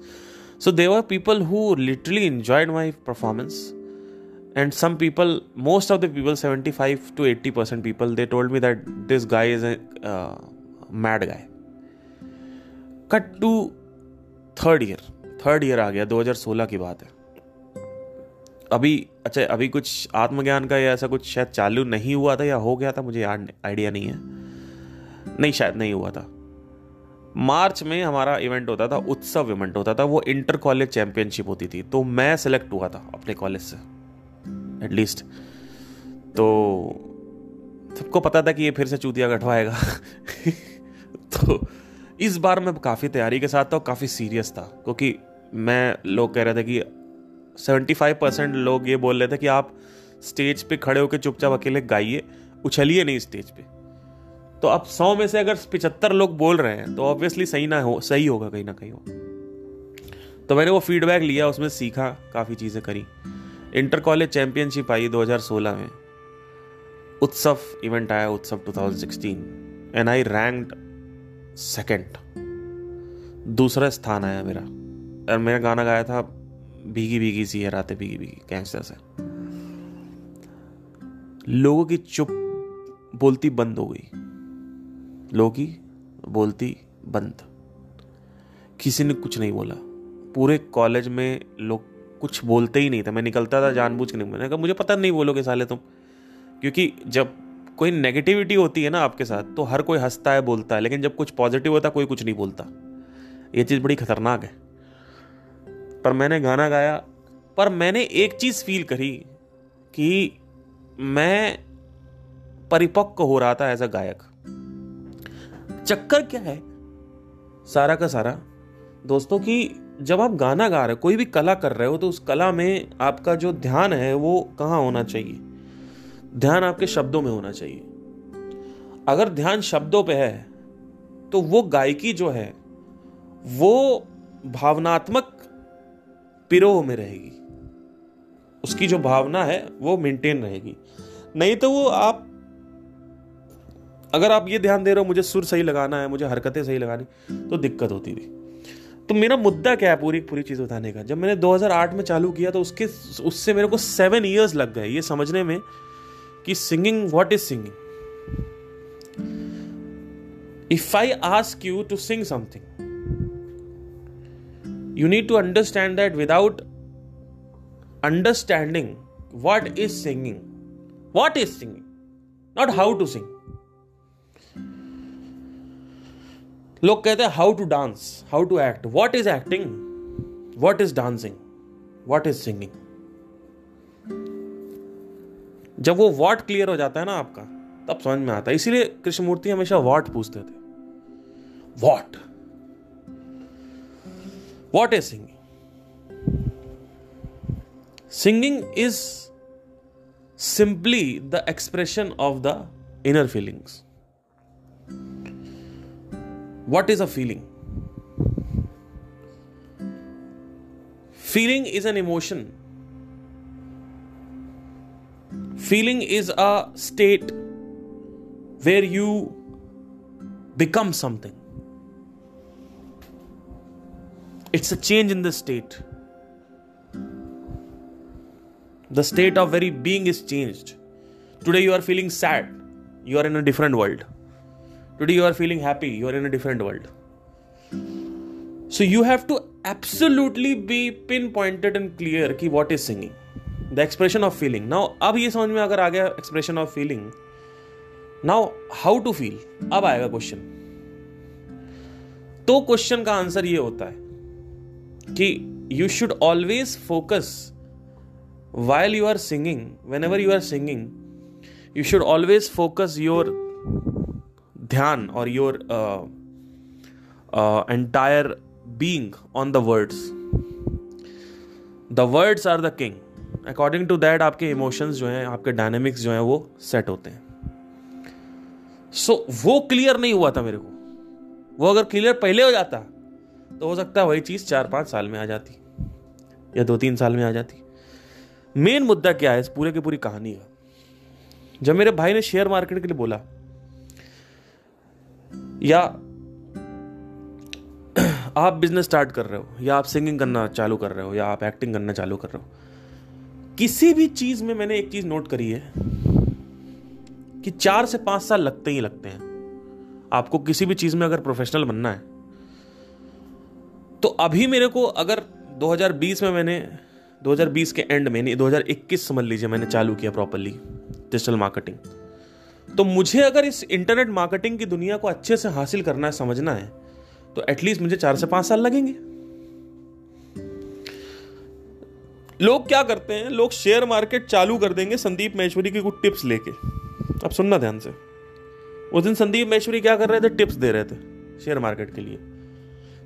so they were people who literally enjoyed my performance and some people most of the people 75 to 80 percent people they told me that this guy is a uh, mad guy. Cut to third year third year आ गया 2016 की बात है। अभी अच्छा अभी कुछ आत्मज्ञान का या ऐसा कुछ शायद चालू नहीं हुआ था या हो गया था, मुझे आइडिया नहीं है। नहीं, शायद नहीं हुआ था। मार्च में हमारा इवेंट होता था, उत्सव इवेंट होता था, वो इंटर कॉलेज चैंपियनशिप होती थी तो मैं सेलेक्ट हुआ था अपने कॉलेज से एटलीस्ट तो सबको पता था कि ये फिर से चूतिया गठवाएगा तो इस बार मैं काफ़ी तैयारी के साथ था और काफ़ी सीरियस था, क्योंकि मैं लोग कह रहे थे कि 75 परसेंट लोग ये बोल रहे थे कि आप स्टेज पे खड़े होकर चुपचाप अकेले गाइए, उछलिए नहीं स्टेज पे। तो अब सौ में से अगर पिचहत्तर लोग बोल रहे हैं तो ऑब्वियसली सही ना हो, सही होगा कहीं ना कहीं हो। तो मैंने वो फीडबैक लिया, उसमें सीखा, काफ़ी चीज़ें करी। इंटर कॉलेज चैंपियनशिप आई 2016 में। उत्सव इवेंट आया उत्सव 2016 एंड आई रैंक्ड सेकंड दूसरा स्थान आया मेरा। और मेरा गाना गाया था भीगी भीगी सी है, रातें भीगी भीगी कैंसर से। लोगों की चुप बोलती बंद हो गई। लोगों की बोलती बंद। किसी ने कुछ नहीं बोला। पूरे कॉलेज में लोग कुछ बोलते ही नहीं थे। मैं निकलता था जानबूझ के नहीं मैंने कहा, मुझे पता नहीं बोलोगे साले तुम। क्योंकि जब कोई नेगेटिविटी होती है ना आपके साथ तो हर कोई हंसता है, बोलता है। लेकिन जब कुछ पॉजिटिव होता है कोई कुछ नहीं बोलता। ये चीज़ बड़ी खतरनाक है। पर मैंने गाना गाया, पर मैंने एक चीज़ फील करी कि मैं परिपक्व हो रहा था एज अ गायक। चक्कर क्या है? सारा का सारा। दोस्तों कि, जब आप गाना गा रहे हो कोई भी कला कर रहे हो तो उस कला में आपका जो ध्यान है, वो कहाँ होना चाहिए? ध्यान आपके शब्दों में होना चाहिए। अगर ध्यान शब्दों पे है तो वो गायकी जो है, वो भावनात्मक पिरोह में रहेगी। उसकी जो भावना है, वो मेंटेन रहेगी। नहीं तो वो आप, अगर आप ये ध्यान दे रहे हो, मुझे सुर सही लगाना है, मुझे हरकतें सही लगानी तो दिक्कत होती थी। तो मेरा मुद्दा क्या है पूरी पूरी चीज़ बताने का? जब मैंने 2008 में चालू किया तो उसके, उससे मेरे को सेवन ईयर्स लग गए, ये समझने में कि singing what is singing if I ask you to sing something you need to understand that without understanding what is singing. What is singing? Not how to sing. लोग कहते हैं how to dance how to act what is acting what is dancing what is singing जब वो वॉट क्लियर हो जाता है ना आपका, तब समझ में आता है। इसीलिए कृष्णमूर्ति हमेशा वॉट पूछते थे। What What is singing? Singing is simply the expression of the inner feelings. What is a feeling? Feeling is an emotion. Feeling is a state where you become something. It's a change in the state. The state of very being is changed. Today you are feeling sad, you are in a different world. Today you are feeling happy, you are in a different world. So you have to absolutely be pinpointed and clear कि what is singing. The expression of feeling. Now अब ये समझ में अगर आ गया expression of feeling. Now how to feel. अब आएगा क्वेश्चन तो क्वेश्चन का आंसर ये होता है कि you should always focus while you are singing whenever you are singing you should always focus your dhyan और your entire being on the words the words are the king according to that आपके इमोशंस जो हैं आपके डायनेमिक्स जो हैं वो सेट होते हैं. सो so, वो क्लियर नहीं हुआ था मेरे को. वो अगर क्लियर पहले हो जाता तो हो सकता है वही चीज़ चार पाँच साल में आ जाती या दो तीन साल में आ जाती। मेन मुद्दा क्या है इस पूरे की पूरी कहानी का? जब मेरे भाई ने शेयर मार्केट के लिए बोला, या आप बिज़नेस स्टार्ट कर रहे हो, या आप सिंगिंग करना चालू कर रहे हो, या आप एक्टिंग करना चालू कर रहे हो, किसी भी चीज़ में मैंने एक चीज़ नोट करी है कि चार से पाँच साल लगते ही लगते हैं। आपको किसी भी चीज़ में अगर प्रोफेशनल बनना है तो अभी मेरे को अगर 2020 में मैंने 2020 के एंड में नहीं 2021 समझ लीजिए मैंने चालू किया प्रॉपरली डिजिटल मार्केटिंग तो मुझे अगर इस इंटरनेट मार्केटिंग की दुनिया को अच्छे से हासिल करना है, समझना है तो एटलीस्ट मुझे चार से पाँच साल लगेंगे। लोग क्या करते हैं? लोग शेयर मार्केट चालू कर देंगे संदीप महेश्वरी की कुछ टिप्स लेके। अब सुनना ध्यान से। उस दिन संदीप महेश्वरी क्या कर रहे थे? टिप्स दे रहे थे शेयर मार्केट के लिए।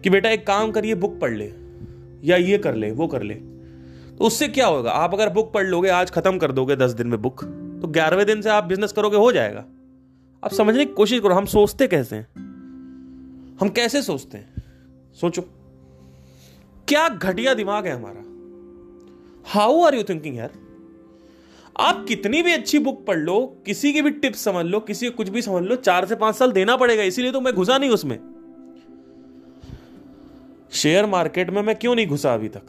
कि बेटा एक काम करिए बुक पढ़ ले, या ये कर ले, वो कर ले। तो उससे क्या होगा? आप अगर बुक पढ़ लोगे, आज खत्म कर दोगे दस दिन में बुक तो ग्यारहवें दिन से आप बिज़नेस करोगे, हो जाएगा। आप समझने की कोशिश करो, हम सोचते कैसे हैं? हम कैसे सोचते हैं? सोचो। क्या घटिया दिमाग है हमारा। हाउ आर यू थिंकिंग यार? आप कितनी भी अच्छी बुक पढ़ लो, किसी की भी टिप्स समझ लो, किसी को कुछ भी समझ लो, चार से पाँच साल देना पड़ेगा, इसीलिए तो मैं घुसा नहीं उसमें। शेयर मार्केट में मैं क्यों नहीं घुसा अभी तक?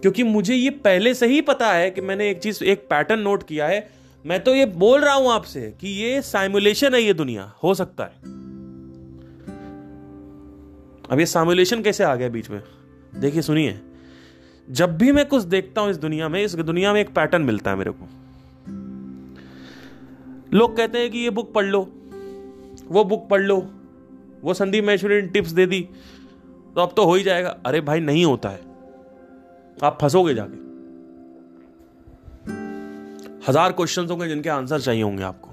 क्योंकि मुझे ये पहले से ही पता है कि मैंने एक चीज़, एक पैटर्न नोट किया है। मैं तो ये बोल रहा हूँ आपसे कि ये साइमुलेशन है ये दुनिया, हो सकता है। अब ये साइमुलेशन कैसे आ गया बीच में? देखिए, सुनिए। जब भी मैं कुछ देखता हूँ इस दुनिया में, इस दुनिया में एक पैटर्न मिलता है मेरे को। लोग कहते हैं कि ये बुक पढ़ लो, वो बुक पढ़ लो, वो संदीप महेश्वरी ने टिप्स दे दी। तो अब तो हो ही जाएगा। अरे भाई, नहीं होता है। आप फंसोगे जाके। हज़ार क्वेश्चंस होंगे जिनके आंसर चाहिए होंगे आपको।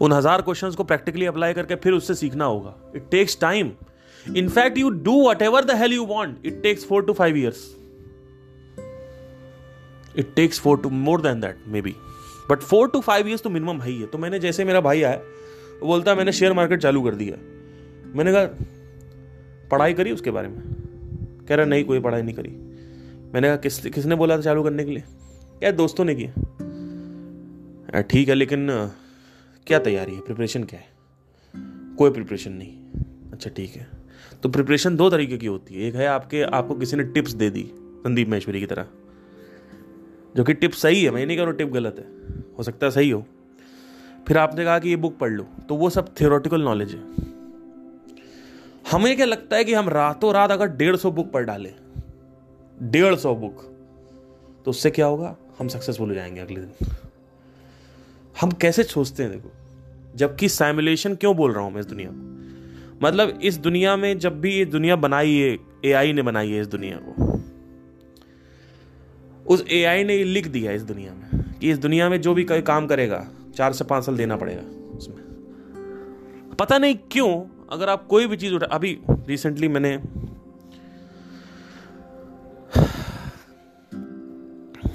उन हज़ार क्वेश्चंस को प्रैक्टिकली अप्लाई करके फिर उससे सीखना होगा। It takes time in fact you do whatever the hell you want it takes four to five years it takes four to more than that maybe but four to five years तो मिनिमम है ही है। तो मैंने जैसे मेरा भाई आया, वो बोलता है मैंने शेयर मार्केट चालू कर दिया मैंने कहा पढ़ाई करी उसके बारे में? कह रहा, नहीं, कोई पढ़ाई नहीं करी। मैंने कहा, किस, किसने बोला था चालू करने के लिए? क्या दोस्तों ने किया। ठीक है, लेकिन क्या तैयारी है? प्रिपरेशन क्या है? कोई प्रिपरेशन नहीं। अच्छा ठीक है। तो प्रिपरेशन दो तरीके की होती है। एक है आपके, आपको किसी ने टिप्स दे दी, संदीप महेश्वरी की तरह, जो कि टिप सही है। मैं नहीं कह रहा टिप गलत है। हो सकता है सही हो। फिर आपने कहा कि ये बुक पढ़ लो तो वो सब थियोरटिकल नॉलेज है। हमें क्या लगता है कि हम रातों रात अगर डेढ़ सौ बुक पढ़ डालें, डेढ़ सौ बुक तो उससे क्या होगा? हम सक्सेसफुल हो जाएँगे अगले दिन। हम कैसे सोचते हैं देखो? जबकि साइमुलेशन क्यों बोल रहा हूँ मैं इस दुनिया को? मतलब इस दुनिया में जब भी ये दुनिया बनाई है एआई ने बनाई है इस दुनिया को, उस एआई ने लिख दिया इस दुनिया में कि इस दुनिया में जो भी कोई काम करेगा, चार से पाँच साल देना पड़ेगा उसमें। पता नहीं क्यों अगर आप कोई भी चीज़ उठा, अभी रिसेंटली मैंने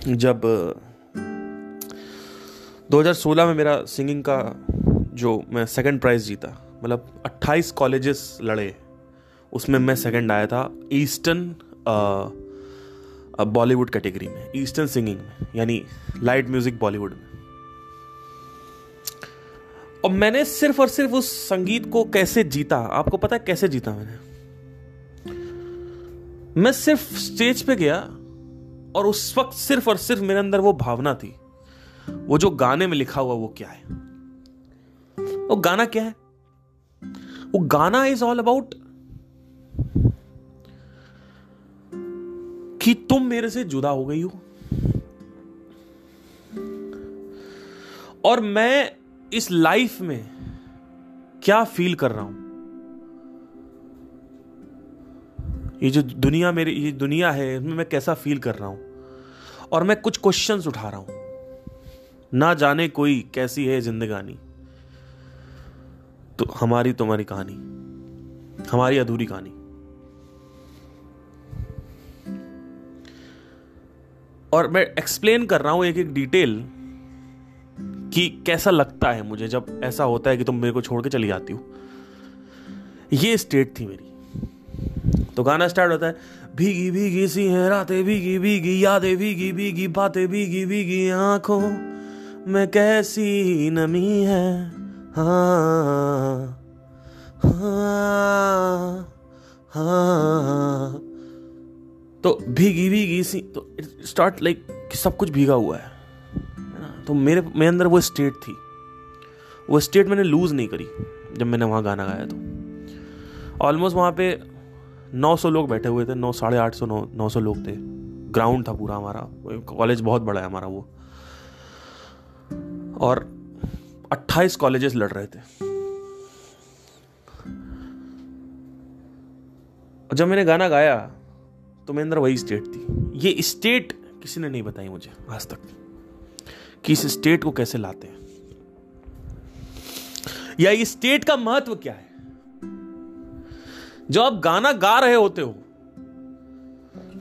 जब 2016 में मेरा सिंगिंग का जो मैं सेकंड प्राइज जीता मतलब 28 कॉलेजेस लड़े, उसमें मैं सेकंड आया था ईस्टर्न बॉलीवुड कैटेगरी में ईस्टर्न सिंगिंग में, यानी लाइट म्यूज़िक बॉलीवुड में। और मैंने सिर्फ़ और सिर्फ़ उस संगीत को कैसे जीता? आपको पता है कैसे जीता मैंने? मैं सिर्फ़ स्टेज पे गया और उस वक्त सिर्फ़ और सिर्फ़ मेरे अंदर वो भावना थी। वो जो गाने में लिखा हुआ वो क्या है? वो गाना क्या है? वो गाना इज़ ऑल अबाउट कि तुम मेरे से जुदा हो गई हो। और मैं इस लाइफ में क्या फील कर रहा हूँ? ये जो दुनिया मेरी, ये दुनिया है, इसमें मैं कैसा फील कर रहा हूँ? और मैं कुछ क्वेश्चंस उठा रहा हूँ। ना जाने कोई कैसी है जिंदगानी। तो हमारी तुम्हारी कहानी। हमारी अधूरी कहानी। और मैं एक्सप्लेन कर रहा हूँ एक एक डिटेल कि कैसा लगता है मुझे जब ऐसा होता है कि तुम मेरे को छोड़ के चली जाती हो? ये स्टेट थी मेरी। तो गाना स्टार्ट होता है, भीगी भीगी सी है रातें, भीगी भीगी यादें, भीगी भीगी बातें, भीगी भीगी आँखों। में कैसी नमी है? हाँ हाँ हाँ। तो भीगी भीगी सी तो स्टार्ट लाइक सब कुछ भीगा हुआ है। तो मेरे मेरे अंदर वो स्टेट थी। वो स्टेट मैंने लूज नहीं करी जब मैंने वहाँ गाना गाया तो ऑलमोस्ट वहाँ पे 900 लोग बैठे हुए थे, नौ, साढ़े आठ सौ, नौ नौ सौ लोग थे। ग्राउंड था पूरा हमारा कॉलेज बहुत बड़ा है हमारा वो। और अट्ठाईस कॉलेजेस लड़ रहे थे। और जब मैंने गाना गाया तो मेरे अंदर वही स्टेट थी। ये स्टेट किसी ने नहीं बताई मुझे आज तक। कि इस स्टेट को कैसे लाते हैं? या इस स्टेट का महत्व क्या है? जब आप गाना गा रहे होते हो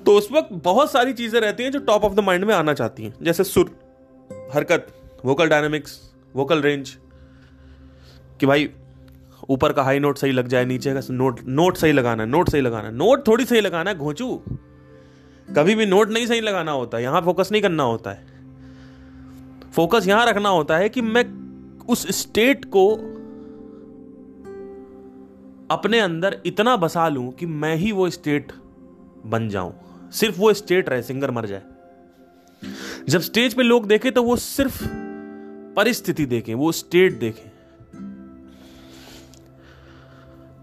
तो उस वक्त बहुत सारी चीज़ें रहती हैं जो टॉप ऑफ़ द माइंड में आना चाहती हैं। जैसे सुर, हरकत वोकल डायनेमिक्स वोकल रेंज कि भाई, ऊपर का हाई नोट सही लग जाए, नीचे का नोट नोट सही लगाना है नोट सही लगाना है। नोट थोड़ी सही लगाना है, घोंचू। कभी भी नोट नहीं सही लगाना होता है यहाँ फोकस नहीं करना होता है। फोकस यहाँ रखना होता है कि मैं उस स्टेट को अपने अंदर इतना बसा लूँ कि मैं ही वो स्टेट बन जाऊँ। सिर्फ़ वो स्टेट रहे, सिंगर मर जाए। जब स्टेज पे लोग देखें तो वो सिर्फ़ परिस्थिति देखें, वो स्टेट देखें।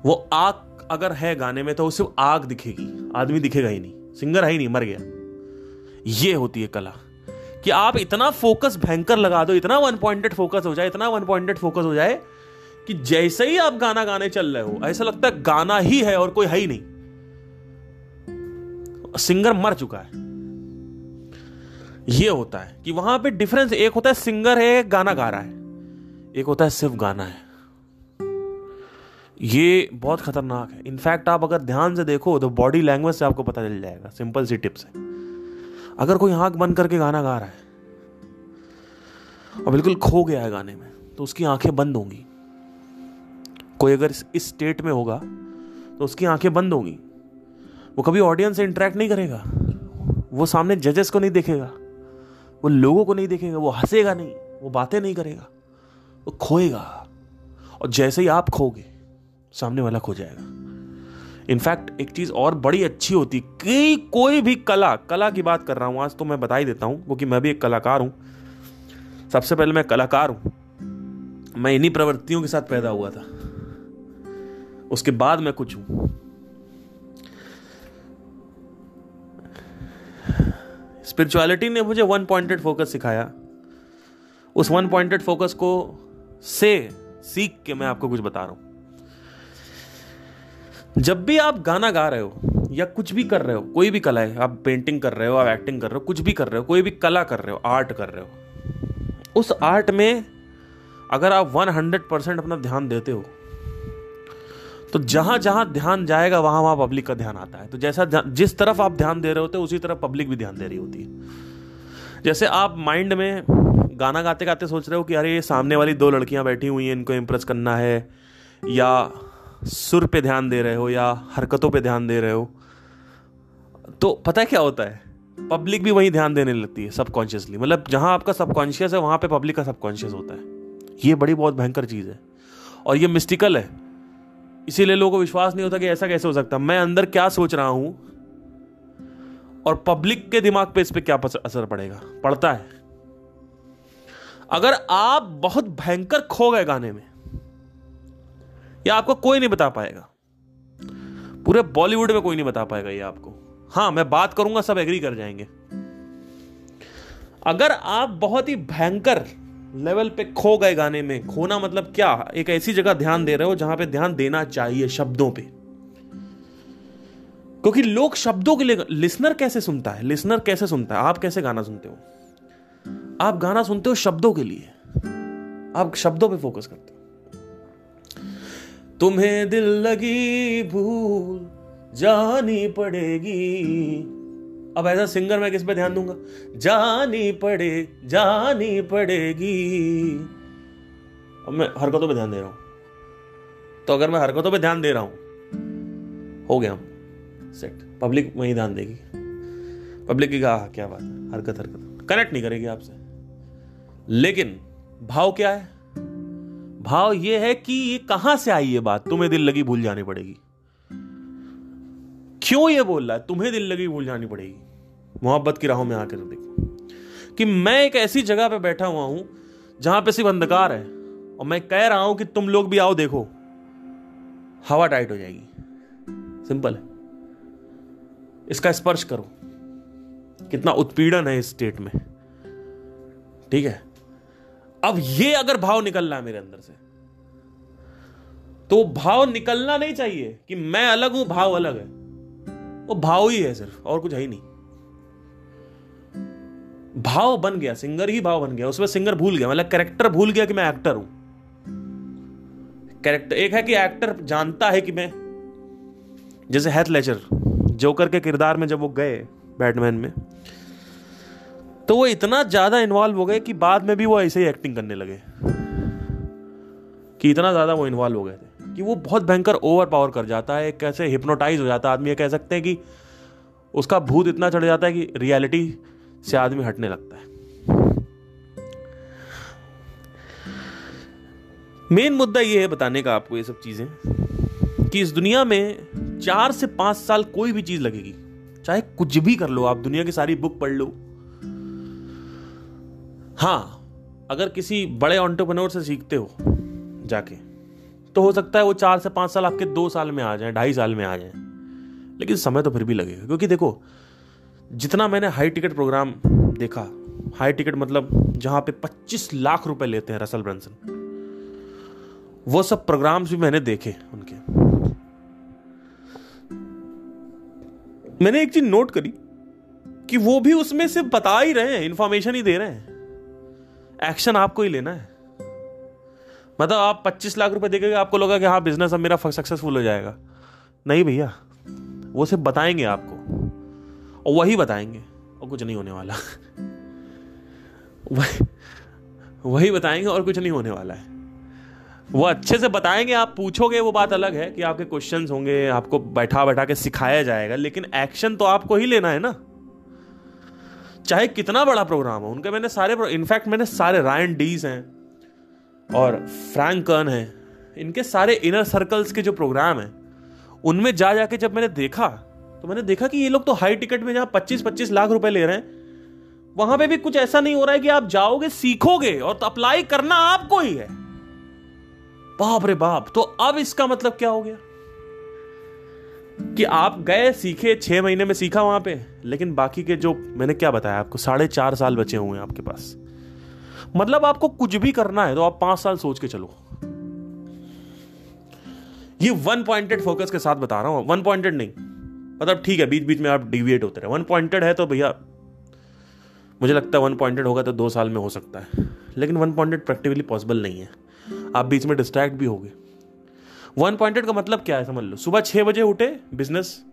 वो आग अगर है गाने में तो वो सिर्फ़ आग दिखेगी, आदमी दिखेगा ही नहीं, सिंगर है ही नहीं, मर गया। ये होती है कला। कि आप इतना फोकस भयंकर लगा दो, इतना वन पॉइंटेड फोकस हो जाए, इतना वन पॉइंटेड फोकस हो जाए कि जैसे ही आप गाना गाने चल रहे हो, ऐसा लगता है गाना ही है और कोई है ही नहीं। सिंगर मर चुका है। ये होता है कि वहाँ पे डिफरेंस एक होता है सिंगर है गाना गा रहा है। एक होता है सिर्फ़ गाना है। ये बहुत खतरनाक है। इनफैक्ट आप अगर ध्यान से देखो तो बॉडी लैंग्वेज से आपको पता चल जाएगा। सिंपल सी टिप्स है। अगर कोई आँख बंद करके गाना गा रहा है और बिल्कुल खो गया है गाने में तो उसकी आँखें बंद होंगी। कोई अगर इस स्टेट में होगा तो उसकी आँखें बंद होंगी। वो कभी ऑडियंस से इंटरेक्ट नहीं करेगा। वो सामने जजेस को नहीं देखेगा। वो लोगों को नहीं देखेगा। वो हंसेगा नहीं। वो बातें नहीं करेगा। वो खोएगा। और जैसे ही आप खोगे सामने वाला खो जाएगा। इनफैक्ट एक चीज़ और बड़ी अच्छी होती, कि कोई भी कला कला की बात कर रहा हूँ, आज तो मैं बता ही देता हूँ, क्योंकि मैं भी एक कलाकार हूँ। सबसे पहले मैं कलाकार हूँ। मैं इन्हीं प्रवृत्तियों के साथ पैदा हुआ था। उसके बाद मैं कुछ हूँ। स्पिरिचुअलिटी ने मुझे वन पॉइंटेड फोकस सिखाया। उस वन पॉइंटेड फोकस को से सीख के मैं आपको कुछ बता रहा हूँ। जब भी आप गाना गा रहे हो, या कुछ भी कर रहे हो, कोई भी कला है, आप पेंटिंग कर रहे हो, आप एक्टिंग कर रहे हो, कुछ भी कर रहे हो, कोई भी कला कर रहे हो आर्ट कर रहे हो, उस आर्ट में अगर आप 100 परसेंट अपना ध्यान देते हो तो जहाँ जहाँ ध्यान जाएगा, वहाँ वहाँ पब्लिक का ध्यान आता है। तो जैसा जिस तरफ़ आप ध्यान दे रहे होते उसी तरफ़ पब्लिक भी ध्यान दे रही होती है। जैसे आप माइंड में गाना गाते गाते सोच रहे हो कि अरे ये सामने वाली दो लड़कियाँ बैठी हुई हैं, इनको इम्प्रेस करना है, या सुर पे ध्यान दे रहे हो या हरकतों पे ध्यान दे रहे हो तो पता है क्या होता है? पब्लिक भी वही ध्यान देने लगती है सबकॉन्शियसली मतलब जहाँ आपका सबकॉन्शियस है, वहाँ पे पब्लिक का सबकॉन्शियस होता है। ये बड़ी बहुत भयंकर चीज़ है। और ये मिस्टिकल है। इसीलिए लोगों को विश्वास नहीं होता कि ऐसा कैसे हो सकता। मैं अंदर क्या सोच रहा हूँ और पब्लिक के दिमाग पे इस पर क्या असर पड़ेगा? पड़ता है। अगर आप बहुत भयंकर खो गए गाने में या आपको कोई नहीं बता पाएगा। पूरे बॉलीवुड में कोई नहीं बता पाएगा ये आपको। हाँ, मैं बात करूँगा, सब एग्री कर जाएँगे। अगर आप बहुत ही भयंकर लेवल पे खो गए गाने में, खोना मतलब क्या? एक ऐसी जगह ध्यान दे रहे हो जहाँ पे ध्यान देना चाहिए शब्दों पे। क्योंकि लोग शब्दों के लिए लिसनर कैसे सुनता है? लिसनर कैसे सुनता है? आप कैसे गाना सुनते हो? आप गाना सुनते हो शब्दों के लिए। आप शब्दों पे फोकस करते हो। तुम्हें दिल लगी भूल जानी पड़ेगी। अब ऐसा सिंगर मैं किस पे ध्यान दूँगा? जानी पड़े, जानी पड़ेगी। अब मैं हरकतों पे ध्यान दे रहा हूँ। तो अगर मैं हरकतों पे ध्यान दे रहा हूँ, हो गया। हम सेट पब्लिक वही ध्यान देगी। पब्लिक की कहा क्या बात है? हरकत हरकत। कनेक्ट नहीं करेगी आपसे। लेकिन भाव क्या है? भाव ये है कि ये कहाँ से आई ये बात? तुम्हें दिल लगी भूल जानी पड़ेगी। क्यों ये बोल रहा है? तुम्हें दिल लगी भूल जानी पड़ेगी। मोहब्बत की राहों में आकर देखो। कि मैं एक ऐसी जगह पे बैठा हुआ हूँ, जहाँ पे सिर्फ़ अंधकार है, और मैं कह रहा हूँ कि तुम लोग भी आओ देखो। हवा टाइट हो जाएगी। सिंपल है। इसका स्पर्श करो। कितना उत्पीड़न है इस स्टेट में। ठीक है? अब ये अगर भाव निकल रहा है मेरे अंदर से तो भाव निकलना नहीं चाहिए कि मैं अलग हूँ, भाव अलग है। वो भाव ही है सिर्फ़, और कुछ है ही नहीं। भाव बन गया, सिंगर ही भाव बन गया, उसमें सिंगर भूल गया। मतलब कैरेक्टर भूल गया कि मैं एक्टर हूँ। कैरेक्टर एक है कि एक्टर जानता है कि मैं, जैसे हैथ लेचर जोकर के किरदार में जब वो गए बैटमैन में तो वो इतना ज़्यादा इन्वॉल्व हो गए कि बाद में भी वो ऐसे ही एक्टिंग करने लगे। कि इतना ज़्यादा वो इन्वॉल्व हो गए थे कि वो बहुत भयंकर ओवर पावर कर जाता है कैसे हिप्नोटाइज हो जाता है आदमी ये कह सकते हैं कि उसका भूत इतना चढ़ जाता है कि रियलिटी से आदमी हटने लगता है। मेन मुद्दा ये है बताने का आपको ये सब चीज़ें, कि इस दुनिया में चार से पाँच साल कोई भी चीज़ लगेगी, चाहे कुछ भी कर लो, आप दुनिया की सारी बुक पढ़ लो हाँ अगर किसी बड़े ऑन्टरप्रनोर से सीखते हो जाके तो हो सकता है वो चार से पाँच साल आपके दो साल में आ जाए, ढाई साल में आ जाए। लेकिन समय तो फिर भी लगेगा, क्योंकि देखो, जितना मैंने हाई टिकट प्रोग्राम देखा हाई टिकट मतलब जहाँ पे 25 लाख रुपए लेते हैं रसल ब्रंसन वो सब प्रोग्राम्स भी मैंने देखे उनके। मैंने एक चीज़ नोट करी कि वो भी उसमें से बता ही रहे हैं इंफॉर्मेशन ही दे रहे हैं। एक्शन आपको ही लेना है। मतलब आप 25 लाख रुपए देखेंगे आपको लगा कि हाँ बिज़नेस अब मेरा सक्सेसफुल हो जाएगा। नहीं भैया, वो सिर्फ़ बताएँगे आपको, और वही बताएँगे, और कुछ नहीं होने वाला। वही वही बताएँगे और कुछ नहीं होने वाला है। वो अच्छे से बताएँगे, आप पूछोगे, वो बात अलग है कि आपके क्वेश्चंस होंगे, आपको बैठा बैठा के सिखाया जाएगा, लेकिन एक्शन तो आपको ही लेना है ना। चाहे कितना बड़ा प्रोग्राम हो, उनके मैंने सारे इनफैक्ट मैंने सारे रायन डीज हैं और फ्रैंक कर्न हैं। इनके सारे इनर सर्कल्स के जो प्रोग्राम हैं, उनमें जा जाके जब मैंने देखा तो मैंने देखा कि ये लोग तो हाई टिकट में जहाँ पच्चीस पच्चीस लाख रुपए ले रहे हैं, वहाँ पे भी कुछ ऐसा नहीं हो रहा है कि आप जाओगे, सीखोगे और तो अप्लाई करना आपको ही है। बाप रे बाप तो अब इसका मतलब क्या हो गया? कि आप गए, सीखे, छह महीने में सीखा वहाँ पे। लेकिन बाकी के जो, मैंने क्या बताया आपको, साढ़े चार साल बचे हुए हैं आपके पास। मतलब आपको कुछ भी करना है तो आप पाँच साल सोच के चलो। ये वन पॉइंटेड फोकस के साथ बता रहा हूँ वन पॉइंटेड नहीं। मतलब ठीक है बीच बीच में आप डिविएट होते रहे। वन पॉइंटेड है तो भैया, मुझे लगता है वन पॉइंटेड होगा तो दो साल में हो सकता है। लेकिन वन पॉइंटेड प्रैक्टिकली पॉसिबल नहीं है। आप बीच में डिस्ट्रैक्ट भी होगे। वन पॉइंटेड का मतलब क्या है समझ लो। सुबह छह बजे उठे बिज़नेस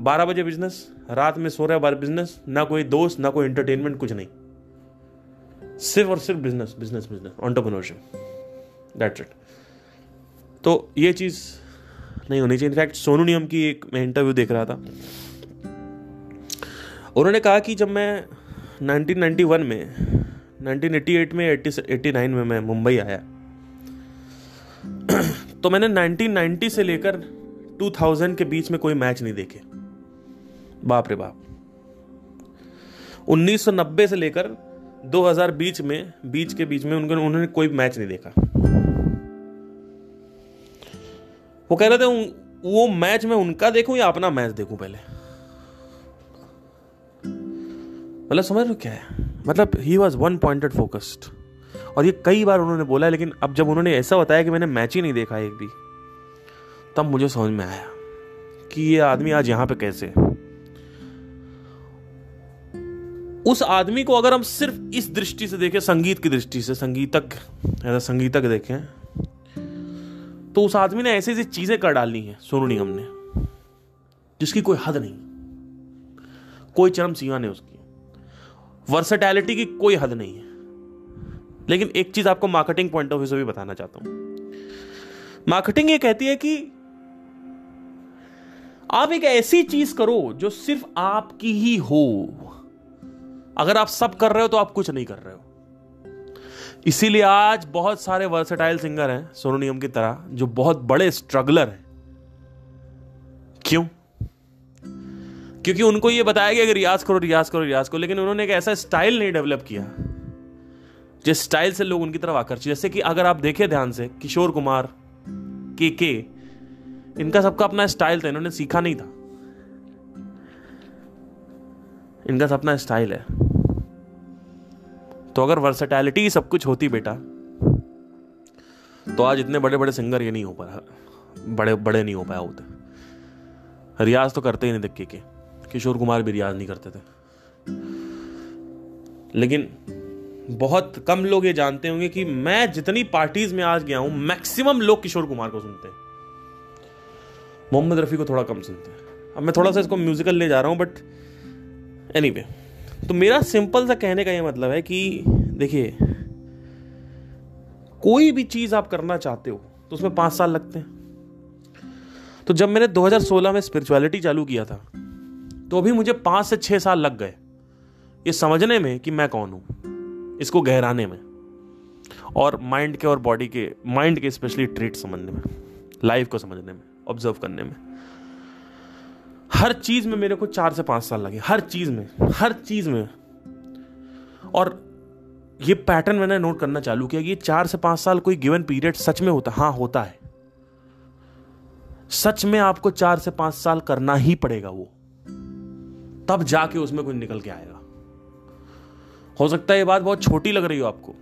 बारह बजे बिज़नेस रात में सो रहे बारह बिज़नेस ना कोई दोस्त, ना कोई एंटरटेनमेंट कुछ नहीं। सिर्फ़ और सिर्फ़ business business business entrepreneurship that's it तो ये चीज़ नहीं होनी चाहिए। इनफैक्ट सोनू नियम की एक मैं इंटरव्यू देख रहा था। उन्होंने कहा कि जब मैं 1991 में 1988 में 89 में मैं मुंबई आया तो मैंने 1990 से लेकर 2000 के बीच में कोई मैच नहीं देखे। बाप रे बाप। 1990 से लेकर 2000 बीच में, बीच के बीच में उनको उन्होंने कोई मैच नहीं देखा। वो कह रहे थे वो मैच में उनका देखूँ या अपना मैच देखूँ पहले? मतलब समझ लो क्या है? मतलब he was one pointed focused और ये कई बार उन्होंने बोला लेकिन अब जब उन्होंने ऐसा बताया कि मैंने मैच ही नहीं देखा एक भी, तब मुझे समझ में आया कि ये आदमी आज यहाँ पे कैसे उस आदमी को अगर हम सिर्फ़ इस दृष्टि से देखें, संगीत की दृष्टि से, संगीतक, ऐसा संगीतक देखें तो उस आदमी ने ऐसी ऐसी चीज़ें कर डाली हैं, सोनू निगम ने जिसकी कोई हद नहीं, कोई चरम सीमा नहीं उसकी। वर्सेटैलिटी की कोई हद नहीं है। लेकिन एक चीज़ आपको मार्केटिंग पॉइंट ऑफ़ व्यू से भी बताना चाहता हूँ। मार्केटिंग ये कहती है कि आप एक ऐसी चीज़ करो जो सिर्फ़ आपकी ही हो। अगर आप सब कर रहे हो तो आप कुछ नहीं कर रहे हो। इसीलिए आज बहुत सारे वर्सेटाइल सिंगर हैं, सोनू निगम की तरह, जो बहुत बड़े स्ट्रगलर हैं। क्यों? क्योंकि उनको ये बताया गया कि रियाज करो रियाज करो रियाज करो, लेकिन उन्होंने एक ऐसा स्टाइल नहीं डेवलप किया, जिस स्टाइल से लोग उनकी तरफ़ आकर्षित जैसे कि अगर आप देखें ध्यान से, किशोर कुमार, के के, इनका सबका अपना स्टाइल था, इन्होंने सीखा नहीं था। इनका अपना स्टाइल है। तो अगर वर्सटैलिटी सब कुछ होती बेटा तो आज इतने बड़े बड़े सिंगर ये नहीं हो पा बड़े बड़े नहीं हो पाया होते। रियाज तो करते ही नहीं दिक्के के। किशोर कुमार भी रियाज नहीं करते थे। लेकिन बहुत कम लोग ये जानते होंगे कि मैं जितनी पार्टीज़ में आज गया हूँ मैक्सिमम लोग किशोर कुमार को सुनते हैं। मोहम्मद रफ़ी को थोड़ा कम सुनते हैं। अब मैं थोड़ा सा इसको म्यूजिकल ले जा रहा हूँ बट एनी anyway, तो मेरा सिंपल सा कहने का ये मतलब है कि देखिए, कोई भी चीज़ आप करना चाहते हो तो उसमें पाँच साल लगते हैं। तो जब मैंने 2016 में स्पिरिचुअलिटी चालू किया था तो अभी मुझे पाँच से छह साल लग गए। ये समझने में कि मैं कौन हूँ, इसको गहराने में, और माइंड के और बॉडी के माइंड के स्पेशली ट्रीट समझने में लाइफ को समझने में ऑब्ज़र्व करने में। हर चीज़ में मेरे को चार से पाँच साल लगे, हर चीज़ में, हर चीज़ में। और ये पैटर्न मैंने नोट करना चालू किया कि ये चार से पाँच साल कोई गिवन पीरियड सच में होता हाँ होता है। सच में आपको चार से पाँच साल करना ही पड़ेगा वो। तब जाके उसमें कुछ निकल के आएगा। हो सकता है ये बात बहुत छोटी लग रही हो आपको,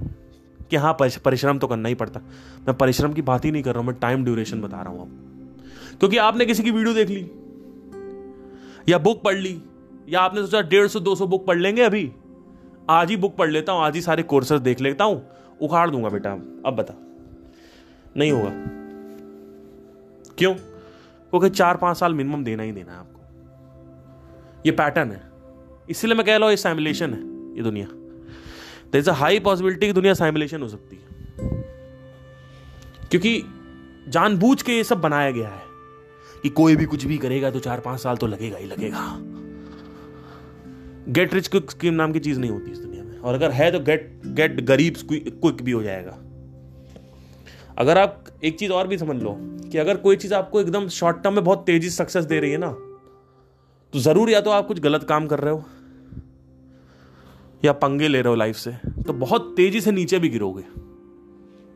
कि हाँ परिश्रम तो करना ही पड़ता। मैं परिश्रम की बात ही नहीं कर रहा हूँ, मैं टाइम ड्यूरेशन बता रहा हूँ आपको क्योंकि आपने किसी की वीडियो देख ली। या बुक पढ़ ली, या आपने सोचा डेढ़ सौ, दो सौ बुक पढ़ लेंगे अभी? आज ही बुक पढ़ लेता हूँ, आज ही सारे कोर्सेज देख लेता हूँ, उखाड़ दूँगा बेटा, अब बता। नहीं होगा। क्यों? क्योंकि चार पाँच साल मिनिमम देना ही देना है आपको। ये पैटर्न है। इसीलिए मैं कह रहा हूँ, ये सैमिलेशन है, ये दुनिया। There is a high possibility की दुनिया सैमिलेशन हो सकती है। क्योंकि जानबूझ के ये सब बनाया गया है। कि कोई भी कुछ भी करेगा तो चार पाँच साल तो लगेगा ही लगेगा। गेट रिच क्विक स्कीम नाम की चीज़ नहीं होती इस दुनिया में। और अगर है तो गेट गेट गरीब क्विक भी हो जाएगा। अगर आप एक चीज़ और भी समझ लो कि अगर कोई चीज़ आपको एकदम शॉर्ट टर्म में बहुत तेज़ी से सक्सेस दे रही है ना तो ज़रूर या तो आप कुछ गलत काम कर रहे हो, या पंगे ले रहे हो लाइफ से तो बहुत तेज़ी से नीचे भी गिरोगे।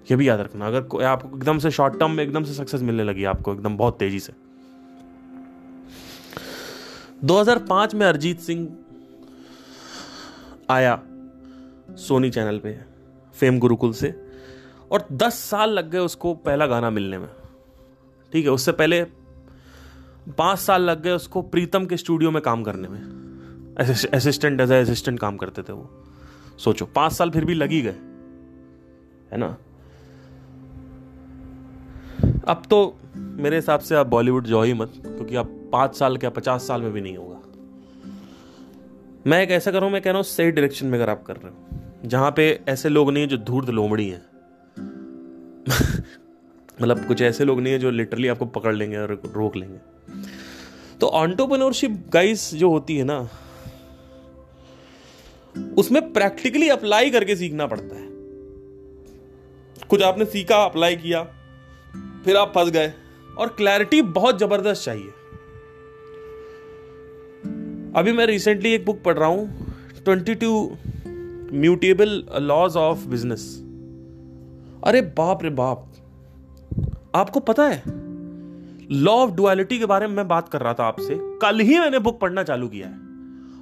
ये भी याद रखना, अगर आपको एकदम से शॉर्ट टर्म में एकदम से सक्सेस मिलने लगी आपको, एकदम बहुत तेज़ी से। 2005 में अरिजीत सिंह आया सोनी चैनल पे, फेम गुरुकुल से, और 10 साल लग गए उसको पहला गाना मिलने में। ठीक है, उससे पहले पाँच साल लग गए उसको प्रीतम के स्टूडियो में काम करने में। असिस्टेंट एज असिस्टेंट काम करते थे वो। सोचो, पाँच साल फिर भी लग ही गए, है ना? अब तो मेरे हिसाब से आप बॉलीवुड जाओ ही मत, क्योंकि आप पाँच साल क्या पचास साल में भी नहीं होगा। मैं एक ऐसा करूँ, मैं कह रहा हूँ, सही डायरेक्शन में अगर आप कर रहे हो, जहाँ पे ऐसे लोग नहीं है जो धूर्त लोमड़ी हैं। मतलब कुछ ऐसे लोग नहीं है जो लिटरली आपको पकड़ लेंगे और रोक लेंगे। तो ऑन्टोप्रनोरशिप गाइस जो होती है ना, उसमें प्रैक्टिकली अप्लाई करके सीखना पड़ता है। कुछ आपने सीखा अप्लाई किया, फिर आप फंस गए, और क्लैरिटी बहुत ज़बरदस्त चाहिए। अभी मैं रिसेंटली एक बुक पढ़ रहा हूँ twenty two immutable laws of business अरे बाप रे बाप, आपको पता है? लॉ ऑफ़ डुअलिटी के बारे में मैं बात कर रहा था आपसे। कल ही मैंने बुक पढ़ना चालू किया है।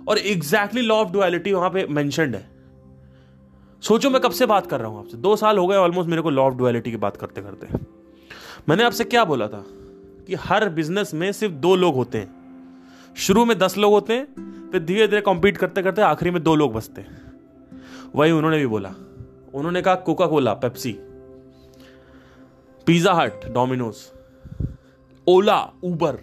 और एग्जैक्टली लॉ ऑफ़ डुअलिटी वहाँ पे मेंशनड है। सोचो मैं कब से बात कर रहा हूँ आपसे। दो साल हो गए ऑलमोस्ट मेरे को लॉ ऑफ़ डुअलिटी की बात करते करते मैंने आपसे क्या बोला था? कि हर बिज़नेस में सिर्फ़ दो लोग होते हैं। शुरू में दस लोग होते हैं, फिर धीरे धीरे कॉम्पीट करते करते आखिरी में दो लोग बचते हैं। वही उन्होंने भी बोला। उन्होंने कहा Coca Cola Pepsi Pizza Hut Domino's Ola Uber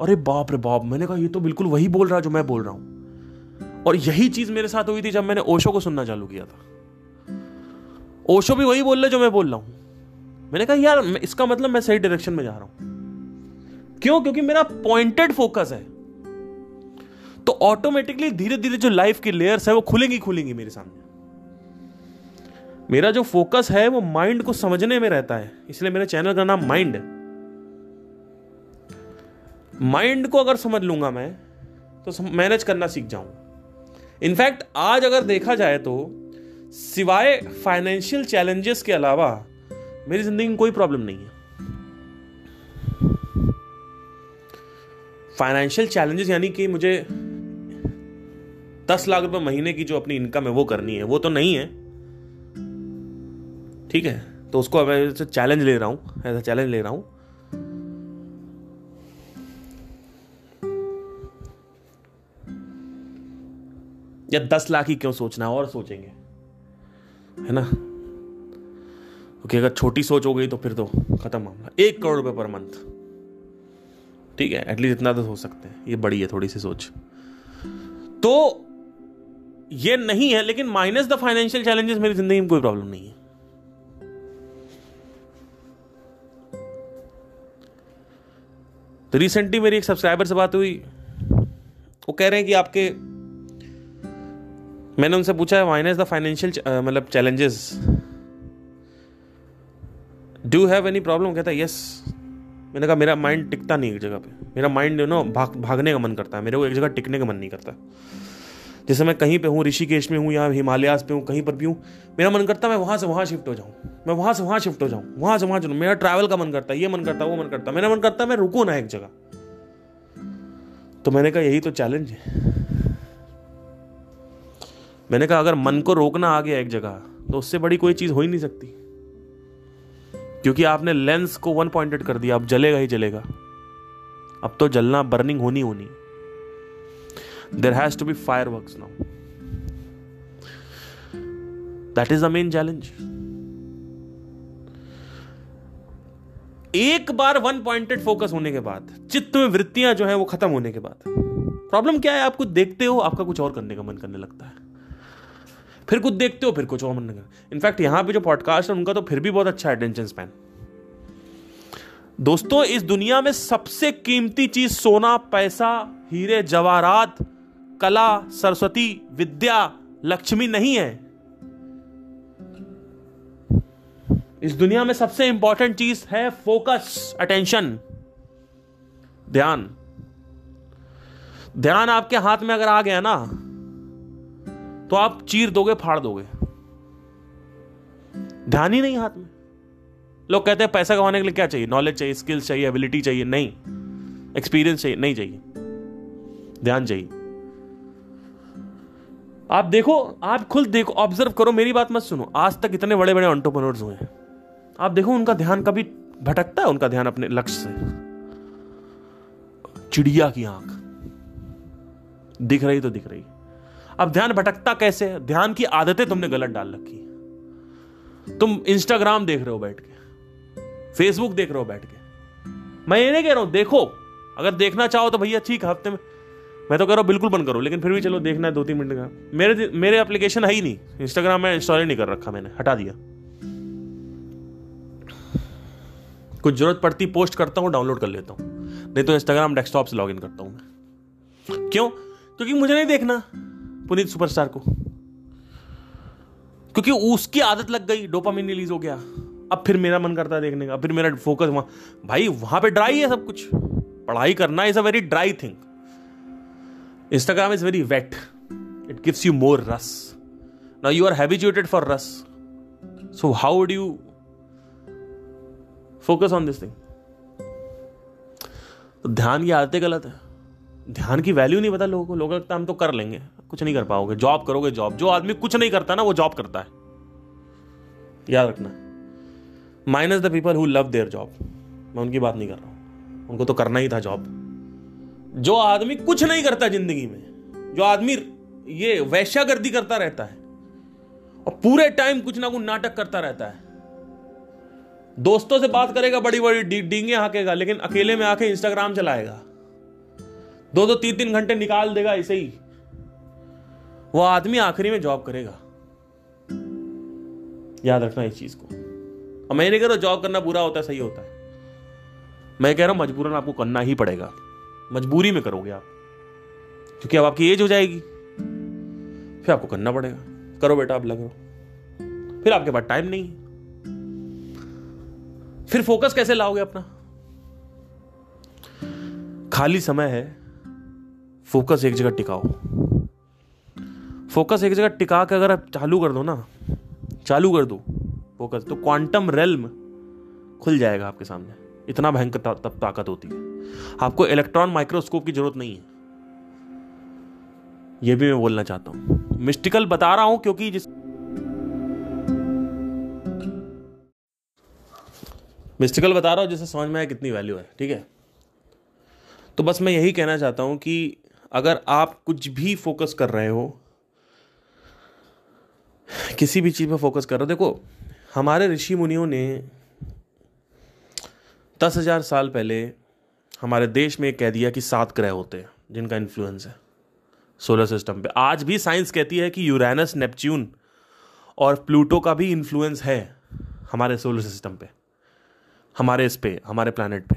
अरे बाप रे बाप, मैंने कहा, ये तो बिल्कुल वही बोल रहा जो मैं बोल रहा हूँ। और यही चीज़ मेरे साथ हुई थी जब मैंने ओशो को सुनना चालू किया था। ओशो भी वही बोल रहे जो मैं बोल रहा हूँ। मैंने कहा, यार इसका मतलब मैं सही डायरेक्शन में जा रहा हूँ। क्यों? क्योंकि मेरा पॉइंटेड फोकस है। तो ऑटोमेटिकली धीरे धीरे जो लाइफ की लेयर्स है, वो खुलेंगी खुलेंगी मेरे सामने। मेरा जो फोकस है, वो माइंड को समझने में रहता है। इसलिए मेरे चैनल का नाम माइंड है। माइंड को अगर समझ लूँगा मैं तो मैनेज करना सीख जाऊँगा। इनफैक्ट आज अगर देखा जाए तो सिवाय फाइनेंशियल चैलेंजेस के अलावा, मेरी ज़िंदगी में कोई प्रॉब्लम नहीं है। फाइनेंशियल चैलेंजेस यानी कि मुझे दस लाख रुपए महीने की जो अपनी इनकम है, वो करनी है। वो तो नहीं है। ठीक है? तो उसको अब चैलेंज ले रहा हूँ, ऐसा चैलेंज ले रहा हूँ। या दस लाख ही क्यों सोचना? है और सोचेंगे। है ना? क्योंकि अगर छोटी सोच हो गई तो फिर तो खत्म मामला। एक करोड़ रुपए पर मंथ। ठीक है एटलीस्ट इतना तो हो सकते हैं। ये बड़ी है, थोड़ी सी सोच। तो ये नहीं है, लेकिन माइनस द फाइनेंशियल चैलेंजेस मेरी ज़िंदगी में कोई प्रॉब्लम नहीं है। तो रिसेंटली मेरी एक सब्सक्राइबर से बात हुई। वो कह रहे हैं कि आपके, मैंने उनसे पूछा है माइनस द फाइनेंशियल मतलब challenges do have any problem कहता यस मैंने कहा, मेरा माइंड टिकता नहीं एक जगह पे। मेरा माइंड नो भाग, भागने का मन करता है। मेरे को एक जगह टिकने का मन नहीं करता। जैसे मैं कहीं पे हूँ, ऋषिकेश में हूँ या हिमालयास पे हूँ, कहीं पर भी हूँ, मेरा मन करता है, मैं वहाँ से वहाँ शिफ्ट हो जाऊँ। मैं वहाँ से वहाँ शिफ्ट हो जाऊँ। वहाँ से वहाँ चलूँ। मेरा ट्रैवल का मन करता है, ये मन करता है, वो मन करता है। मेरा मन करता है, मैं रुकूँ ना एक जगह। तो मैंने कहा, यही तो चैलेंज है। मैंने कहा, अगर मन को रोकना आ गया एक जगह तो उससे बड़ी कोई चीज़ हो ही नहीं सकती। क्योंकि आपने लेंस को वन पॉइंटेड कर दिया, अब जलेगा ही जलेगा। अब तो जलना बर्निंग होनी होनी there has to be fire work now that is the main challenge एक बार वन पॉइंटेड फोकस होने के बाद, चित्त में वृत्तियाँ जो है वो खत्म होने के बाद प्रॉब्लम क्या है? आप कुछ देखते हो, आपका कुछ और करने का मन करने लगता है। फिर कुछ देखते हो, फिर कुछ और मन इनफैक्ट यहाँ पे जो पॉडकास्ट है, उनका तो फिर भी बहुत अच्छा अटेंशन स्पैन दोस्तों, इस दुनिया में सबसे कीमती चीज़ सोना, पैसा, हीरे, जवाहरात, कला, सरस्वती, विद्या, लक्ष्मी नहीं है। इस दुनिया में सबसे इंपॉर्टेंट चीज़ है फोकस अटेंशन ध्यान। ध्यान आपके हाथ में अगर आ गया ना तो आप चीर दोगे, फाड़ दोगे। ध्यान ही नहीं हाथ में। लोग कहते हैं पैसा कमाने के लिए क्या चाहिए? नॉलेज चाहिए स्किल्स चाहिए एबिलिटी चाहिए, नहीं। एक्सपीरियंस चाहिए, नहीं चाहिए। ध्यान चाहिए। आप देखो, आप खुद देखो ऑब्ज़र्व करो, मेरी बात मत सुनो। आज तक इतने बड़े बड़े ऑन्टोप्रनर्स हुए हैं। आप देखो, उनका ध्यान कभी भटकता है, उनका ध्यान अपने लक्ष्य से। चिड़िया की आँख। दिख रही तो दिख रही। अब ध्यान भटकता कैसे? ध्यान की आदतें तुमने गलत डाल रखी तुम इंस्टाग्राम देख रहे हो बैठ के फेसबुक देख रहे हो बैठ के। मैं ये नहीं कह रहा हूँ, देखो। अगर देखना चाहो तो भैया ठीक हफ़्ते में मैं तो कह रहा हूँ बिल्कुल बंद करो, लेकिन फिर भी चलो, देखना है दो तीन मिनट का। मेरे मेरे एप्लीकेशन है ही नहीं। इंस्टाग्राम में इंस्टॉल नहीं कर रखा मैंने, हटा दिया। कुछ ज़रूरत पड़ती पोस्ट करता हूँ डाउनलोड कर लेता हूँ। नहीं तो इंस्टाग्राम डेस्कटॉप से लॉग करता हूँ मैं। क्यों? क्योंकि मुझे नहीं देखना। पुनीत सुपरस्टार को। क्योंकि उसकी आदत लग गई डोपामिन रिलीज़ हो गया। अब फिर मेरा मन करता है देखने का, फिर मेरा फोकस वहाँ। भाई, वहाँ पे ड्राई है सब कुछ। पढ़ाई करना is a very dry thing Instagram is very wet it gives you more ras now you are habituated for ras so how would you focus on this thing ध्यान की आदतें गलत है। ध्यान की वैल्यू नहीं पता लोगों को। लोगों लगता हम तो कर लेंगे। कुछ नहीं कर पाओगे। जॉब करोगे जॉब। जो आदमी कुछ नहीं करता ना वो जॉब करता है। याद रखना। Minus the people who love their job मैं उनकी बात नहीं कर रहा हूँ। उनको तो करना ही था जॉब जो आदमी कुछ नहीं करता ज़िंदगी में जो आदमी ये वैश्यागर्दी करता रहता है और पूरे टाइम कुछ ना कुछ नाटक करता रहता है। दोस्तों से बात करेगा बड़ी बड़ी डी, डींगे हाकेगा लेकिन अकेले में आके इंस्टाग्राम चलाएगा। दो दो तीन तीन घंटे निकाल देगा ऐसे ही। वो आदमी आखिरी में जॉब करेगा। याद रखना इस चीज़ को। और मैं नहीं कह रहा जॉब करना बुरा होता है, सही होता है। मैं कह रहा हूँ, मजबूरन आपको करना ही पड़ेगा। मजबूरी में करोगे आप। क्योंकि अब आपकी एज हो जाएगी। फिर आपको करना पड़ेगा। करो बेटा आप लगो फिर आपके पास टाइम नहीं है। फिर फोकस कैसे लाओगे अपना? खाली समय है, फोकस एक जगह टिकाओ। फोकस एक जगह टिका के अगर आप चालू कर दो ना, चालू कर दो फोकस तो क्वांटम रेलम खुल जाएगा आपके सामने। इतना भयंकर तब ताकत होती है। आपको इलेक्ट्रॉन माइक्रोस्कोप की ज़रूरत नहीं है। यह भी मैं बोलना चाहता हूँ। मिस्टिकल बता रहा हूँ क्योंकि जिस मिस्टिकल बता रहा हूँ जिससे समझ में आया कितनी वैल्यू है, ठीक है? तो बस मैं यही कहना चाहता हूँ कि अगर आप कुछ भी फोकस कर रहे हो किसी भी चीज़ पर फोकस कर रहे हो। देखो, हमारे ऋषि मुनियों ने दस हज़ार साल पहले हमारे देश में कह दिया कि सात ग्रह होते हैं, जिनका इन्फ्लुएंस है सोलर सिस्टम पे। आज भी साइंस कहती है कि यूरेनस नेपच्यून और प्लूटो का भी इन्फ्लुएंस है हमारे सोलर सिस्टम पे, हमारे इस पे, हमारे प्लानट पे।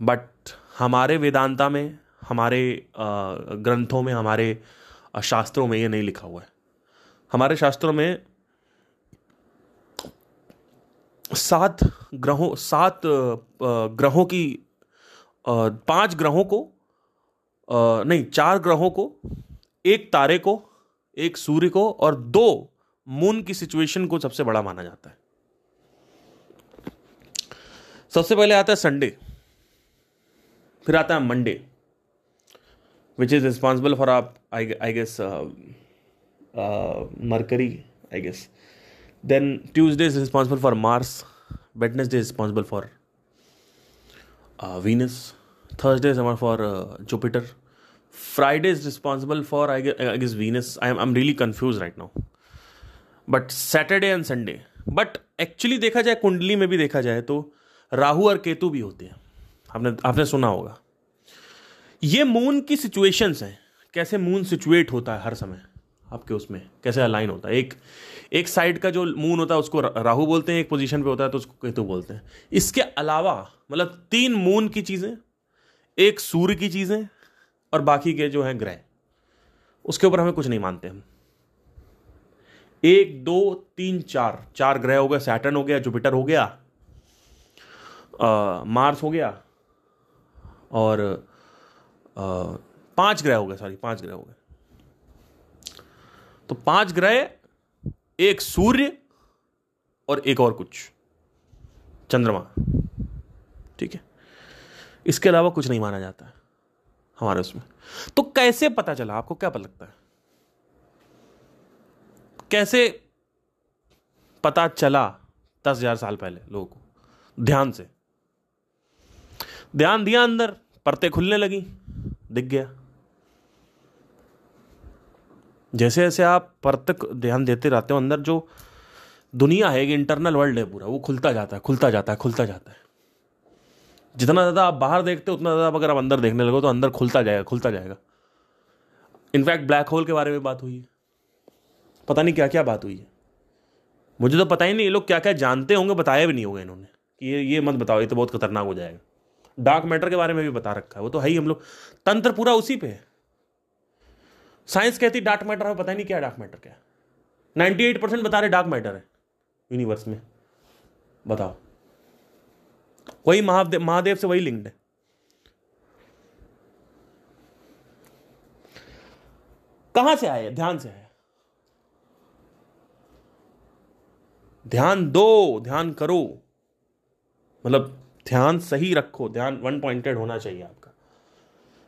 बट हमारे वेदांता में, हमारे ग्रंथों में, हमारे शास्त्रों में ये नहीं लिखा हुआ है। हमारे शास्त्रों में सात ग्रहों सात ग्रहों की पाँच ग्रहों को नहीं, चार ग्रहों को, एक तारे को, एक सूर्य को और दो मून की सिचुएशन को सबसे बड़ा माना जाता है। सबसे पहले आता है संडे, फिर आता है Monday. Which is responsible for आप I guess Mercury I guess then Tuesday is responsible for Mars Wednesday is responsible for Venus Thursday is Amar for Jupiter Friday is responsible for I guess Venus I am I am really confused right now but Saturday and Sunday but actually देखा जाए, कुंडली में भी देखा जाए तो राहु और केतु भी होते हैं। आपने आपने सुना होगा। ये मून की सिचुएशंस हैं। कैसे मून सिचुएट होता है हर समय? आपके उसमें कैसे अलाइन होता है? एक एक साइड का जो मून होता है उसको राहु बोलते हैं एक पोजीशन पे होता है तो उसको केतु बोलते हैं। इसके अलावा मतलब तीन मून की चीज़ें एक सूर्य की चीज़ें और बाकी के जो है ग्रह। उसके ऊपर हमें कुछ नहीं मानते हम। एक दो तीन चार। चार ग्रह हो गया सैटर्न हो गया जुपिटर हो गया आ, मार्स हो गया और पाँच ग्रह हो गए सॉरी पाँच ग्रह हो गए। तो पाँच ग्रह, एक सूर्य और एक और कुछ, चंद्रमा। ठीक है? इसके अलावा कुछ नहीं माना जाता है हमारे उसमें। तो कैसे पता चला? आपको क्या पता लगता है? कैसे पता चला दस हज़ार साल पहले लोगों को? ध्यान से। ध्यान दिया अंदर, परतें खुलने लगी। दिख गया। जैसे जैसे आप पर तक ध्यान देते रहते हो, अंदर जो दुनिया है, एक इंटरनल वर्ल्ड है पूरा, वो खुलता जाता है, खुलता जाता है, खुलता जाता है। जितना ज़्यादा आप बाहर देखते हो, उतना ज़्यादा अगर आप अंदर देखने लगो तो अंदर खुलता जाएगा खुलता जाएगा। इनफैक्ट ब्लैक होल के बारे में बात हुई है। पता नहीं क्या क्या बात हुई है। मुझे तो पता ही नहीं ये लोग क्या क्या जानते होंगे बताया भी नहीं होगा इन्होंने। कि ये ये मत बताओ, ये तो बहुत खतरनाक हो जाएगा। डार्क मैटर के बारे में भी बता रखा है। वो तो है ही हम लोग। तंत्र पूरा उसी पे है। साइंस कहती डार्क मैटर है, पता नहीं क्या डार्क मैटर क्या नाइन्टी एट परसेंट बता रहे डार्क मैटर है यूनिवर्स में। बताओ। वही महादेव महादेव से वही लिंक्ड है। कहाँ से आए ध्यान से आए ध्यान दो, ध्यान करो। मतलब ध्यान सही रखो, ध्यान वन पॉइंटेड होना चाहिए आपका।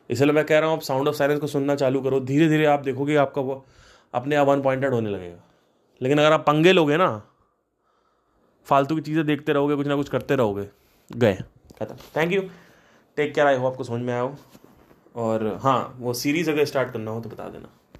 इसलिए मैं कह रहा हूँ, आप साउंड ऑफ़ साइलेंस को सुनना चालू करो धीरे धीरे आप देखोगे आपका वो अपने आप वन पॉइंटेड होने लगेगा। लेकिन अगर आप पंगे लोगे ना, फालतू की चीज़ें देखते रहोगे, कुछ ना कुछ करते रहोगे, गए, खत्म। थैंक यू टेक केयर आई हो आपको समझ में आया हो। और हाँ वो सीरीज़ अगर स्टार्ट करना हो तो बता देना।